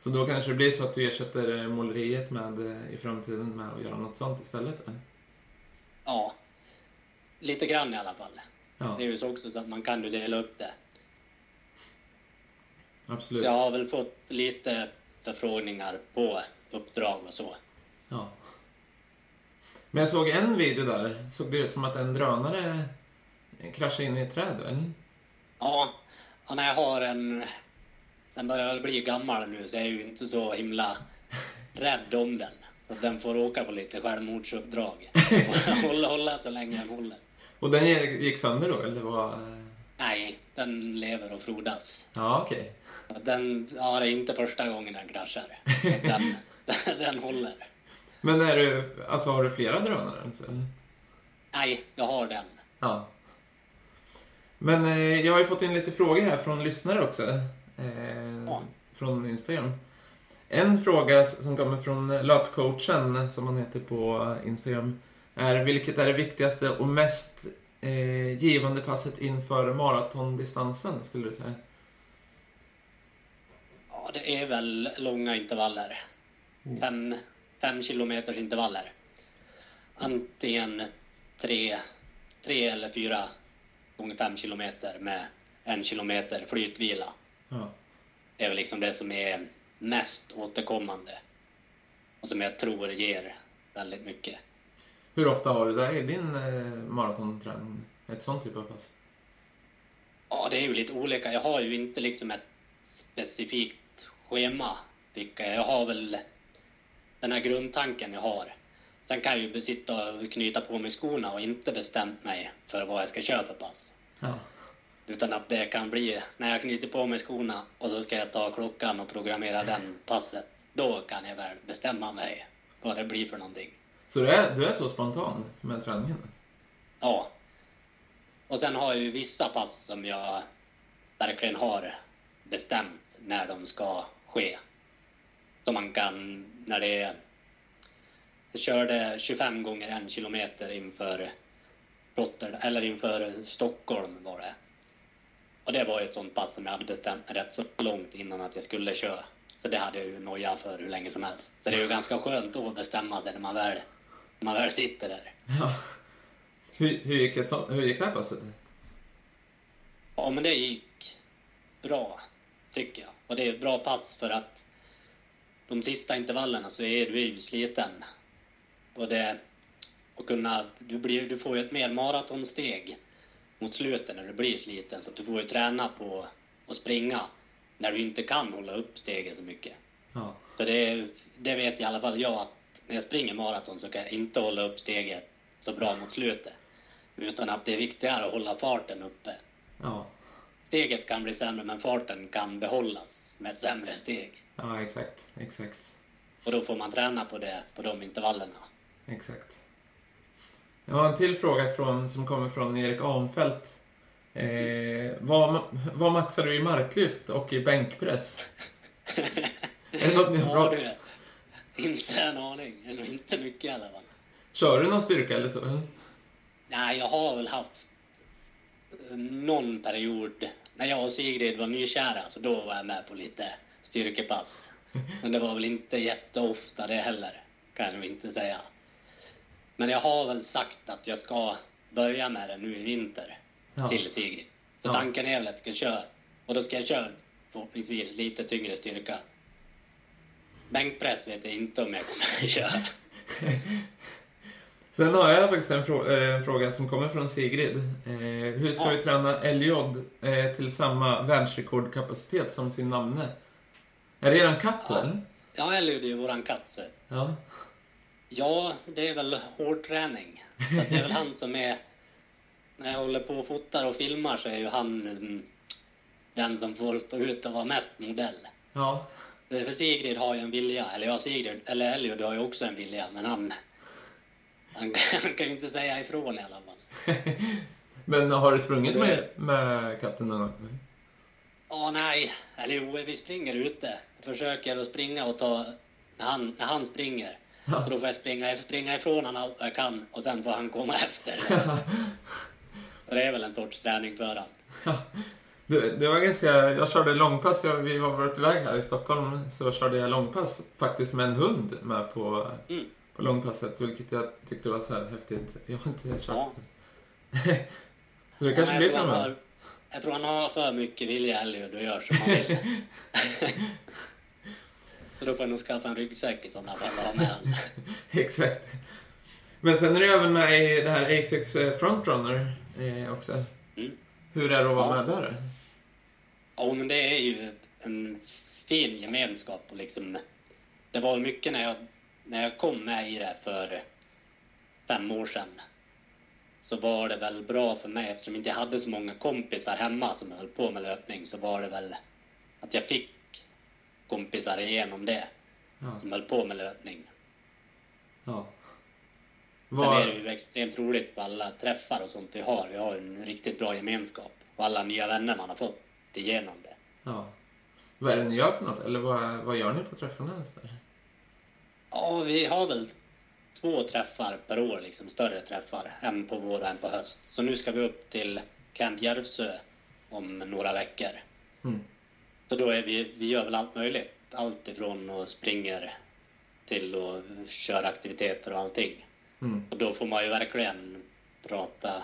Så då kanske det blir så att du ersätter eh, måleriet med, eh, i framtiden med att göra något sånt istället? Eller? Ja, lite grann i alla fall. Ja, Det är ju så också så att man kan ju dela upp det. absolut. Så jag har väl fått lite förfrågningar på uppdrag och så. Ja. Men jag såg en video där, såg det ut som att en drönare kraschade in i ett träd, eller? Ja, när jag har en... Den börjar bli gammal nu så jag är ju inte så himla rädd om den. Så den får åka på lite självmordsuppdrag. hålla, hålla så länge den håller. Och den gick sönder då, eller vad? Nej, den lever och frodas. Ja, okej. Den, ja, det är inte första gången den kraschar. Den, den, den håller. Men är du, alltså har du flera drönare? Eller? Nej, jag har den. Ja. Men eh, jag har ju fått in lite frågor här från lyssnare också. Eh, Ja. Från Instagram. En fråga som kommer från löpcoachen, som han heter på Instagram, är vilket är det viktigaste och mest eh, givande passet inför maratondistansen, skulle du säga? Ja, det är väl långa intervaller. Fem, fem kilometers intervaller. Antingen tre, tre eller fyra gånger fem kilometer med en kilometer flytvila. Ja. Det är väl liksom det som är mest återkommande. Och som jag tror ger väldigt mycket. Hur ofta har du det i din eh, maratonträning? Ett sånt typ av pass? Ja, det är ju lite olika. Jag har ju inte liksom ett specifikt schema. Vilka jag har väl den här grundtanken jag har. Sen kan jag ju sitta och knyta på mig skorna och inte bestämt mig för vad jag ska köra för pass. Ja. Utan att det kan bli när jag knyter på mig skorna och så ska jag ta klockan och programmera den passet. Då kan jag väl bestämma mig vad det blir för någonting. Så du är, du är så spontan med träningen? Ja. Och sen har jag ju vissa pass som jag verkligen har bestämt när de ska ske. Så man kan, när det är... Jag körde 25 gånger en kilometer inför Rotterdam, eller inför Stockholm var det. Och det var ju ett sånt pass som jag hade bestämt mig rätt så långt innan att jag skulle köra. Så det hade jag ju noja för hur länge som helst. Så det är ju ganska skönt att bestämma sig när man väl, när man väl sitter där. Ja. Hur, hur, gick ett sånt, hur gick det här passet? Ja, men det gick bra, tycker jag. Och det är ett bra pass för att de sista intervallerna så är du ju sliten. Och det, och kunna, du, blir, du får ju ett mer maratonsteg mot slutet när du blir sliten. Så du får ju träna på att springa när du inte kan hålla upp steget så mycket. Ja. För det, det vet i alla fall jag att när jag springer maraton så kan jag inte hålla upp steget så bra mot slutet. Utan att det är viktigare att hålla farten uppe. Ja. Steget kan bli sämre men farten kan behållas med ett sämre steg. Ja, exakt. Exakt. Och då får man träna på det på de intervallerna. Exakt. Jag har en till fråga från, som kommer från Erik Arnfelt. Eh, vad, vad maxar du i marklyft och i bänkpress? är det något ni har Ja, pratat inte en aning. Eller inte mycket i alla fall. Kör du någon styrka eller så? Nej, jag har väl haft någon period när jag och Sigrid var nykära, så då var jag med på lite styrkepass. Men det var väl inte jätteofta det heller, kan jag nog inte säga. Men jag har väl sagt att jag ska börja med det nu i vinter Ja. till Sigrid. Så Ja. tanken är väl att jag ska köra, och då ska jag köra förhoppningsvis lite tyngre styrka. Bänkpress vet jag inte om jag kommer att köra. Sen har jag faktiskt en, frå- eh, en fråga som kommer från Sigrid. Eh, hur ska Ja. vi träna LJ eh, till samma världsrekordkapacitet som sin namne? Är det eran katt Ja. väl? Ja, Elliot är ju våran katt. Så. Ja. Ja, det är väl hårdträning. Så att det är väl han som är... När jag håller på och fotar och filmar så är ju han mm, den som får stå ut och vara mest modell. Ja. För Sigrid har ju en vilja, eller ja, Sigrid, eller Elliot har ju också en vilja, men han... Han, han kan ju inte säga ifrån i alla fall. Men har du sprungit med, med katten någon gång? Ja, nej. Eller jo, vi springer ute. Försöker att springa och ta... När han, när han springer. Ja. Så då får jag springa, springa ifrån honom allt jag kan och sen får han komma efter. Så det är väl en sorts träning för han. Det, det var ganska, jag körde långpass, jag, vi var varit iväg här i Stockholm så körde jag långpass faktiskt med en hund med på, Mm. på långpasset vilket jag tyckte var så här häftigt. Jag har inte kört Ja. så. så det kanske Ja, blir jag, jag tror han har för mycket vilja, Elliot, och gör som han vill. Så då får jag nog skaffa en ryggsäck i sådana fall och ha med han. Exakt. Men sen är du även med i det här A6 Frontrunner eh, också. Mm. Hur är det att vara Ja. med där? Ja, men det är ju en fin gemenskap och liksom... Det var mycket när jag, när jag kom med i det för fem år sedan. Så var det väl bra för mig eftersom jag inte hade så många kompisar hemma som höll på med löpning så var det väl att jag fick kompisar igenom det Ja. som höll på med löpning. ja. Sen Vad- är det ju extremt roligt på alla träffar och sånt vi har. Vi har en riktigt bra gemenskap och alla nya vänner man har fått igenom det. ja. Vad är det ni gör för något? Eller vad, vad gör ni på träffarna? Ja, vi har väl två träffar per år, liksom större träffar. En på vår och en på höst. Så nu ska vi upp till Camp Järvsö om några veckor. Mm. Så då är vi, vi gör väl allt möjligt. Allt ifrån och springer till att köra aktiviteter och allting. Mm. Och då får man ju verkligen prata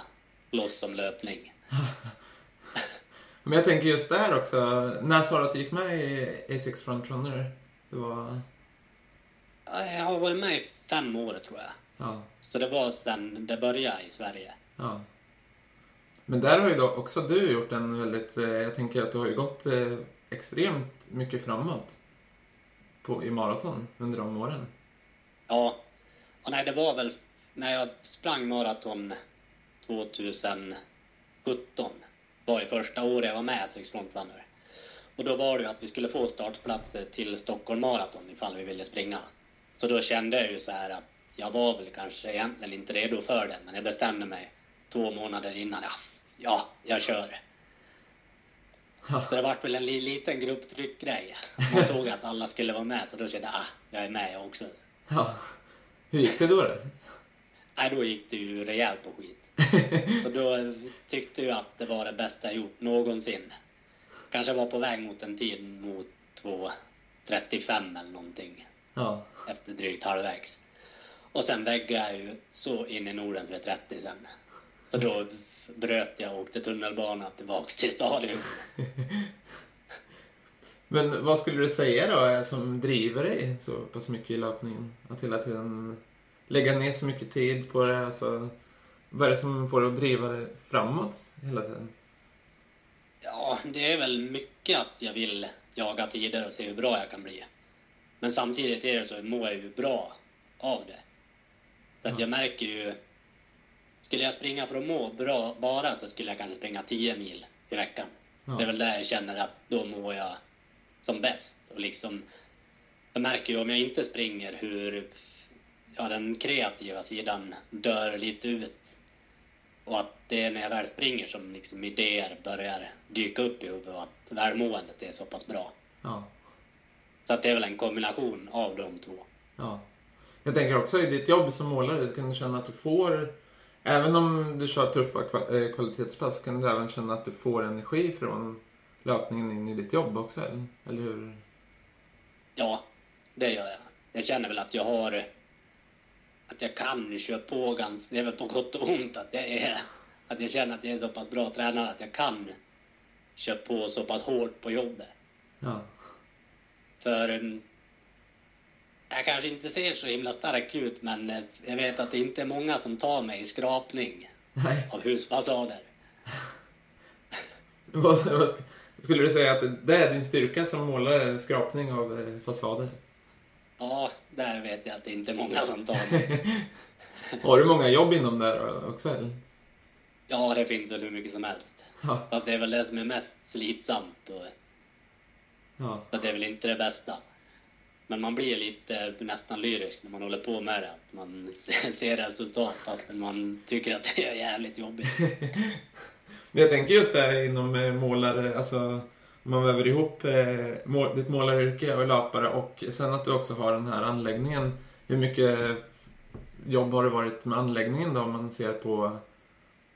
loss om löpning. Men jag tänker just där också. När sa du att du gick med i A6 Frontrunner? Det var... Ja, Jag har varit med i fem år tror jag. Ja. Så det var sen det började i Sverige. Ja. Men där har ju då också du gjort en väldigt, eh, jag tänker att du har ju gått eh, extremt mycket framåt på, i maraton under de åren. Ja, och nej, det var väl när jag sprang maraton 2017 var ju första året jag var med Sex Frontrunners. Och då var det ju att vi skulle få startplatser till Stockholm Marathon ifall vi ville springa. Så då kände jag ju så här att jag var väl kanske egentligen inte redo för det, men jag bestämde mig två månader innan. Ja, ja jag kör. Så det vart väl en liten grupptryckgrej. Man såg att alla skulle vara med, så då kände jag ah, jag är med jag också. Ja. Hur gick det då? då? Nej, då gick det ju rejält på skit. Så då tyckte jag att det var det bästa jag gjort någonsin. Kanske var på väg mot en tid mot 2.35 eller någonting. Ja. Efter drygt halvvägs. Och sen väggade jag ju så in i Nordens V30 sen. Så då bröt jag och åkte tunnelbana tillbaks till stadion. Men vad skulle du säga då är som driver dig så pass mycket i löpningen? Att hela tiden lägga ner så mycket tid på det? Alltså, vad är det som får dig att driva dig framåt hela tiden? Ja, det är väl mycket att jag vill jaga tider och se hur bra jag kan bli. Men samtidigt är det så mår jag ju bra av det. Så att jag märker ju... Skulle jag springa för att må bra bara så skulle jag kanske springa 10 mil i veckan. Ja. Det är väl där jag känner att då mår jag som bäst. Och liksom, jag märker ju om jag inte springer hur ja, den kreativa sidan dör lite ut. Och att det är när jag väl springer som liksom idéer börjar dyka upp i huvudet och att välmåendet är så pass bra. Ja. Så att det är väl en kombination av de två. Ja. Jag tänker också i ditt jobb som målare, kan du känna att du får, även om du kör tuffa eh, kvalitetspass, kan du även känna att du får energi från löpningen in i ditt jobb också? Eller, eller hur? Ja, det gör jag. Jag känner väl att jag har... Att jag kan köra på ganska... Det är väl på gott och ont att jag är... Att jag känner att jag är så pass bra tränare att jag kan köra på så pass hårt på jobbet. Ja. För... um, Jag kanske inte ser så himla stark ut men eh, jag vet att det inte är många som tar mig i skrapning Nej. av husfasader. Skulle du säga att det, är din styrka som målare, skrapning av eh, fasader? Ja, där vet jag att det inte är många som tar mig. Har du många jobb inom det också? Eller? Ja, det finns väl hur mycket som helst. Ja. Fast det är väl det som är mest slitsamt. Och... Ja. Så det är väl inte det bästa. Men man blir lite nästan lyrisk när man håller på med det. Att man ser resultat fast man tycker att det är jävligt jobbigt. Men jag tänker just det här inom eh, målare, alltså man väver ihop eh, mål, ditt målaryrke och löpare och sen att du också har den här anläggningen. Hur mycket jobb har det varit med anläggningen då om man ser på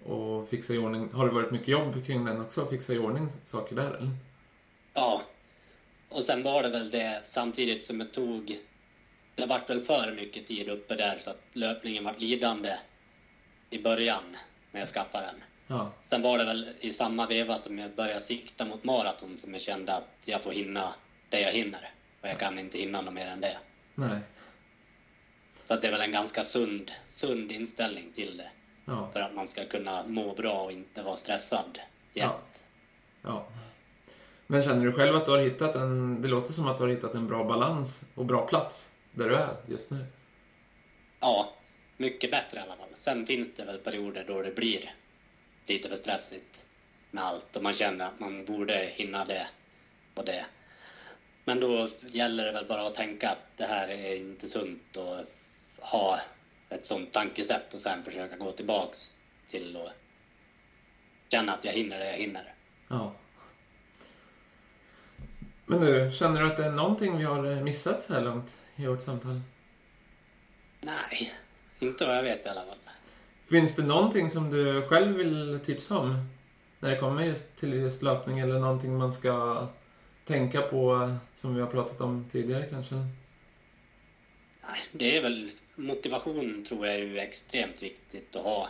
och fixa i ordning? Har det varit mycket jobb kring den också? Fixa i ordning saker där eller? Ja. Och sen var det väl det samtidigt som jag tog... Det vart väl för mycket tid uppe där så att löpningen var lidande i början när jag skaffade den. Ja. Sen var det väl i samma veva som jag började sikta mot maraton som jag kände att jag får hinna det jag hinner. Och jag kan inte hinna något mer än det. Nej. Så att det är väl en ganska sund, sund inställning till det. Ja. För att man ska kunna må bra och inte vara stressad jämt. Ja. Men känner du själv att du har hittat en, det låter som att du har hittat en bra balans och bra plats där du är just nu? Ja, mycket bättre i alla fall. Sen finns det väl perioder då det blir lite för stressigt med allt och man känner att man borde hinna det och det. Men då gäller det väl bara att tänka att det här är inte sunt och ha ett sånt tankesätt och sen försöka gå tillbaks till och känna att jag hinner det jag hinner. Ja. Men du, känner du att det är någonting vi har missat så här långt i vårt samtal? Nej, inte vad jag vet i alla fall. Finns det någonting som du själv vill tipsa om? När det kommer just till just löpning eller någonting man ska tänka på som vi har pratat om tidigare kanske? Nej, det är väl motivation tror jag är ju extremt viktigt att ha.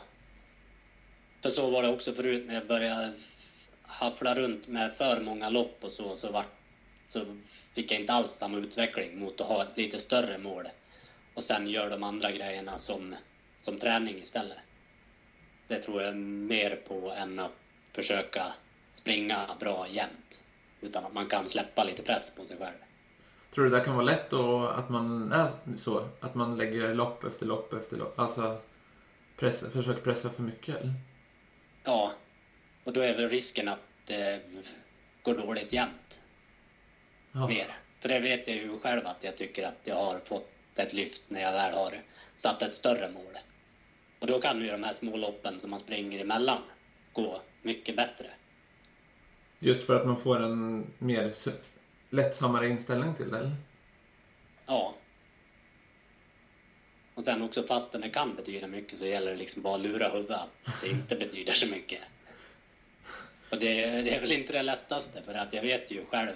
För så var det också förut när jag började haffla runt med för många lopp och så, så, vart, så fick jag inte alls samma utveckling mot att ha ett lite större mål. Och sen gör de andra grejerna som, som träning istället. Det tror jag mer på än att försöka springa bra jämt. Utan att man kan släppa lite press på sig själv. Tror du det kan vara lätt då att man är så? Att man lägger lopp efter lopp efter lopp? Alltså pressa, försöker pressa för mycket eller? Ja, och då är väl risken att det går dåligt jämt. Ja. Mer. För det vet jag ju själv att jag tycker att jag har fått ett lyft när jag väl har satt ett större mål. Och då kan ju de här små loppen som man springer emellan gå mycket bättre. Just för att man får en mer lättsammare inställning till det eller? Ja. Och sen också fastän det kan betyda mycket så gäller det liksom bara att lura huvudet att det inte betyder så mycket. Och det, det är väl inte det lättaste för att jag vet ju själv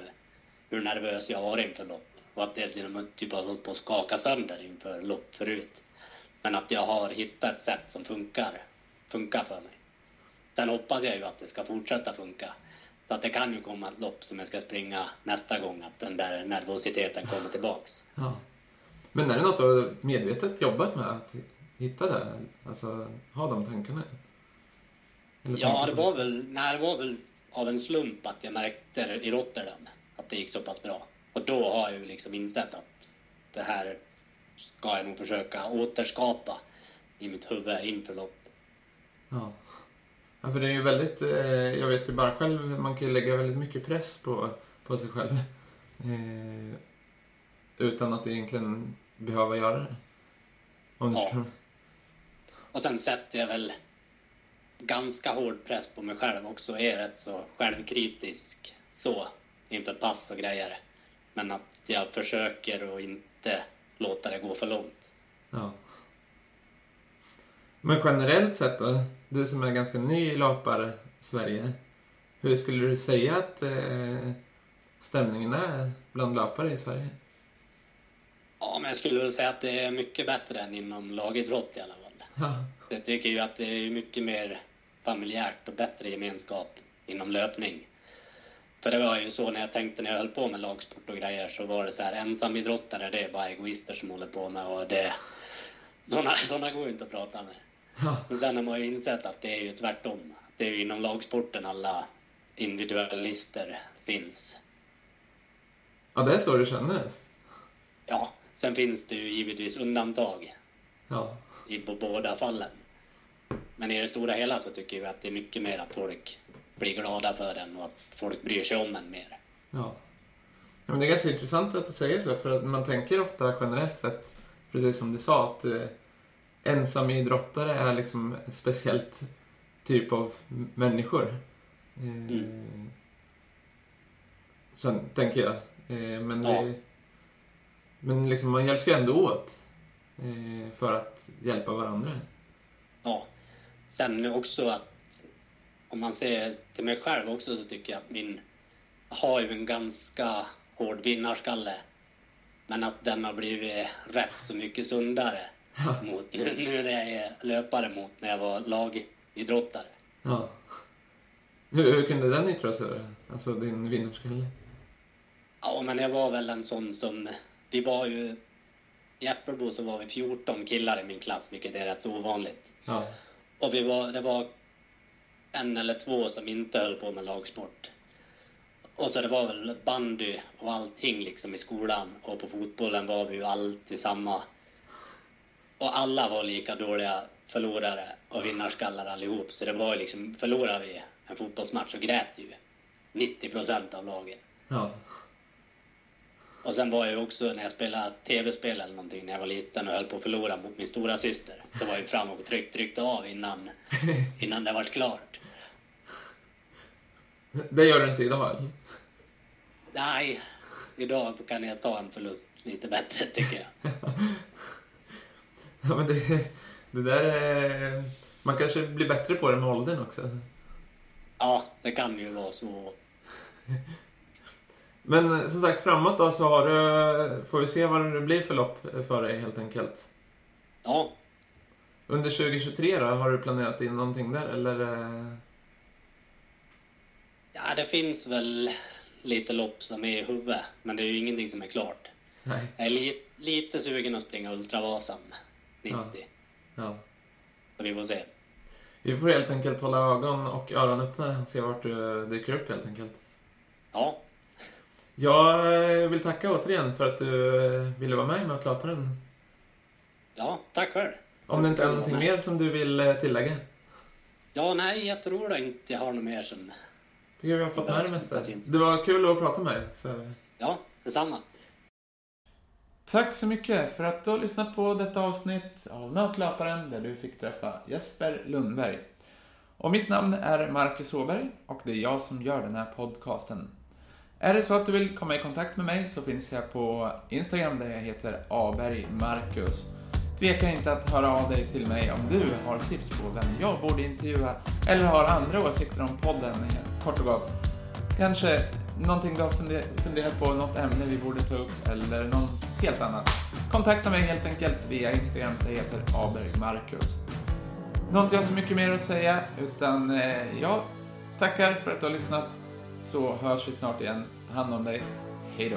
hur nervös jag var inför lopp. Och att det till och med typ har hållit på att skaka sönder inför lopp förut. Men att jag har hittat ett sätt som funkar, funkar för mig. Sen hoppas jag ju att det ska fortsätta funka. Så att det kan ju komma ett lopp som jag ska springa nästa gång, att den där nervositeten kommer tillbaks. Ja. Men är det något du har medvetet jobbat med att hitta det? Alltså ha de tankarna? Eller Ja, det var väl, nej, det var väl av en slump att jag märkte det i Rotterdam det gick så pass bra. Och då har jag ju liksom insett att det här ska jag nog försöka återskapa i mitt huvud inför lopp. Ja. ja, för det är ju väldigt, eh, jag vet ju bara själv, man kan ju lägga väldigt mycket press på, på sig själv. Eh, utan att egentligen behöva göra det. Om Ja. förstår. Och sen sätter jag väl ganska hård press på mig själv också. Är rätt så självkritisk så inför pass och grejer. Men att jag försöker att inte låta det gå för långt. Ja. Men generellt sett då, du som är ganska ny i löpar-Sverige. Hur skulle du säga att eh, stämningen är bland löpare i Sverige? Ja, men jag skulle väl säga att det är mycket bättre än inom lagidrott i alla fall. Ja, Jag tycker ju att det är mycket mer familjärt och bättre gemenskap inom löpning. För det var ju så när jag tänkte när jag höll på med lagsport och grejer så var det så här ensamidrottare, det är bara egoister som håller på med och det... Såna, såna går ju inte att prata med. Men sen har man ju insett att det är ju tvärtom. Det är ju inom lagsporten alla individualister finns. ja det är så det? Ja, sen finns det ju givetvis undantag Ja, i på båda fallen. Men i det stora hela så tycker vi att det är mycket mer att folk blir glada för en och att folk bryr sig om en mer. ja. men det är ganska intressant att du säger så, för att man tänker ofta generellt sett, precis som du sa, att eh, ensamidrottare är liksom ett speciellt typ av människor. Eh, Mm. Så tänker jag. Eh, men Ja. det, men liksom man hjälps ju ändå åt eh, för att hjälpa varandra. Ja. Sen också att om man ser till mig själv också så tycker jag att min jag har ju en ganska hård vinnarskalle. Men att den har blivit rätt så mycket sundare mot, nu, nu när jag är löpare mot när jag var lagidrottare. Ja. Hur, hur kunde den yttra sig då? Alltså din vinnarskalle? Ja, men jag var väl en sån som... Vi var ju... I Äppelbo så var vi 14 killar i min klass, vilket är rätt så ovanligt. Ja. Och vi var, det var en eller två som inte höll på med lagsport. Och så det var väl bandy och allting liksom i skolan. Och på fotbollen var vi ju alltid samma. Och alla var lika dåliga förlorare och vinnarskallar allihop. Så det var ju liksom, förlorade vi en fotbollsmatch så grät ju 90 procent av laget. Ja. Och sen var jag också när jag spelade tv-spel eller någonting när jag var liten och höll på att förlora mot min stora syster. Så var jag fram och tryck, tryckte av innan, innan det var klart. Det gör du inte idag? Nej, idag kan jag ta en förlust lite bättre tycker jag. Ja men det, det där är... Man kanske blir bättre på det med åldern också. Ja, det kan ju vara så. Men eh, som sagt framåt då så har du, får vi se vad det blir för lopp för dig helt enkelt. Ja, Under 2023 då, har du planerat in någonting där eller? eh, ja det finns väl lite lopp som är i huvudet, men det är ju ingenting som är klart. Nej. Jag är li, lite sugen att springa Ultravasan 90, Ja. Ja. så vi får se. Vi får helt enkelt hålla ögon och öron öppna och se vart du dyker upp helt enkelt. Ja, Jag vill tacka återigen för att du ville vara med i Mötlöparen. ja tack själv. Om det inte är någonting mer som du vill eh, tillägga? Ja, nej, jag tror inte jag har något mer som... Tycker vi har fått med det mesta. Det var kul att prata med dig. Så. Ja, detsamma. Tack så mycket för att du har lyssnat på detta avsnitt av Mötlöparen där du fick träffa Jesper Lundberg. Och mitt namn är Marcus Åberg och det är jag som gör den här podcasten. Är det så att du vill komma i kontakt med mig så finns jag på Instagram där jag heter abergmarcus. Tveka inte att höra av dig till mig om du har tips på vem jag borde intervjua eller har andra åsikter om podden, kort och gott. Kanske någonting du har funderat på, något ämne vi borde ta upp eller något helt annat. Kontakta mig helt enkelt via Instagram, jag heter abergmarcus. Nu har inte jag så mycket mer att säga, utan eh, jag tackar för att du har lyssnat. Så hörs vi snart igen. Ta hand om dig. Hej då.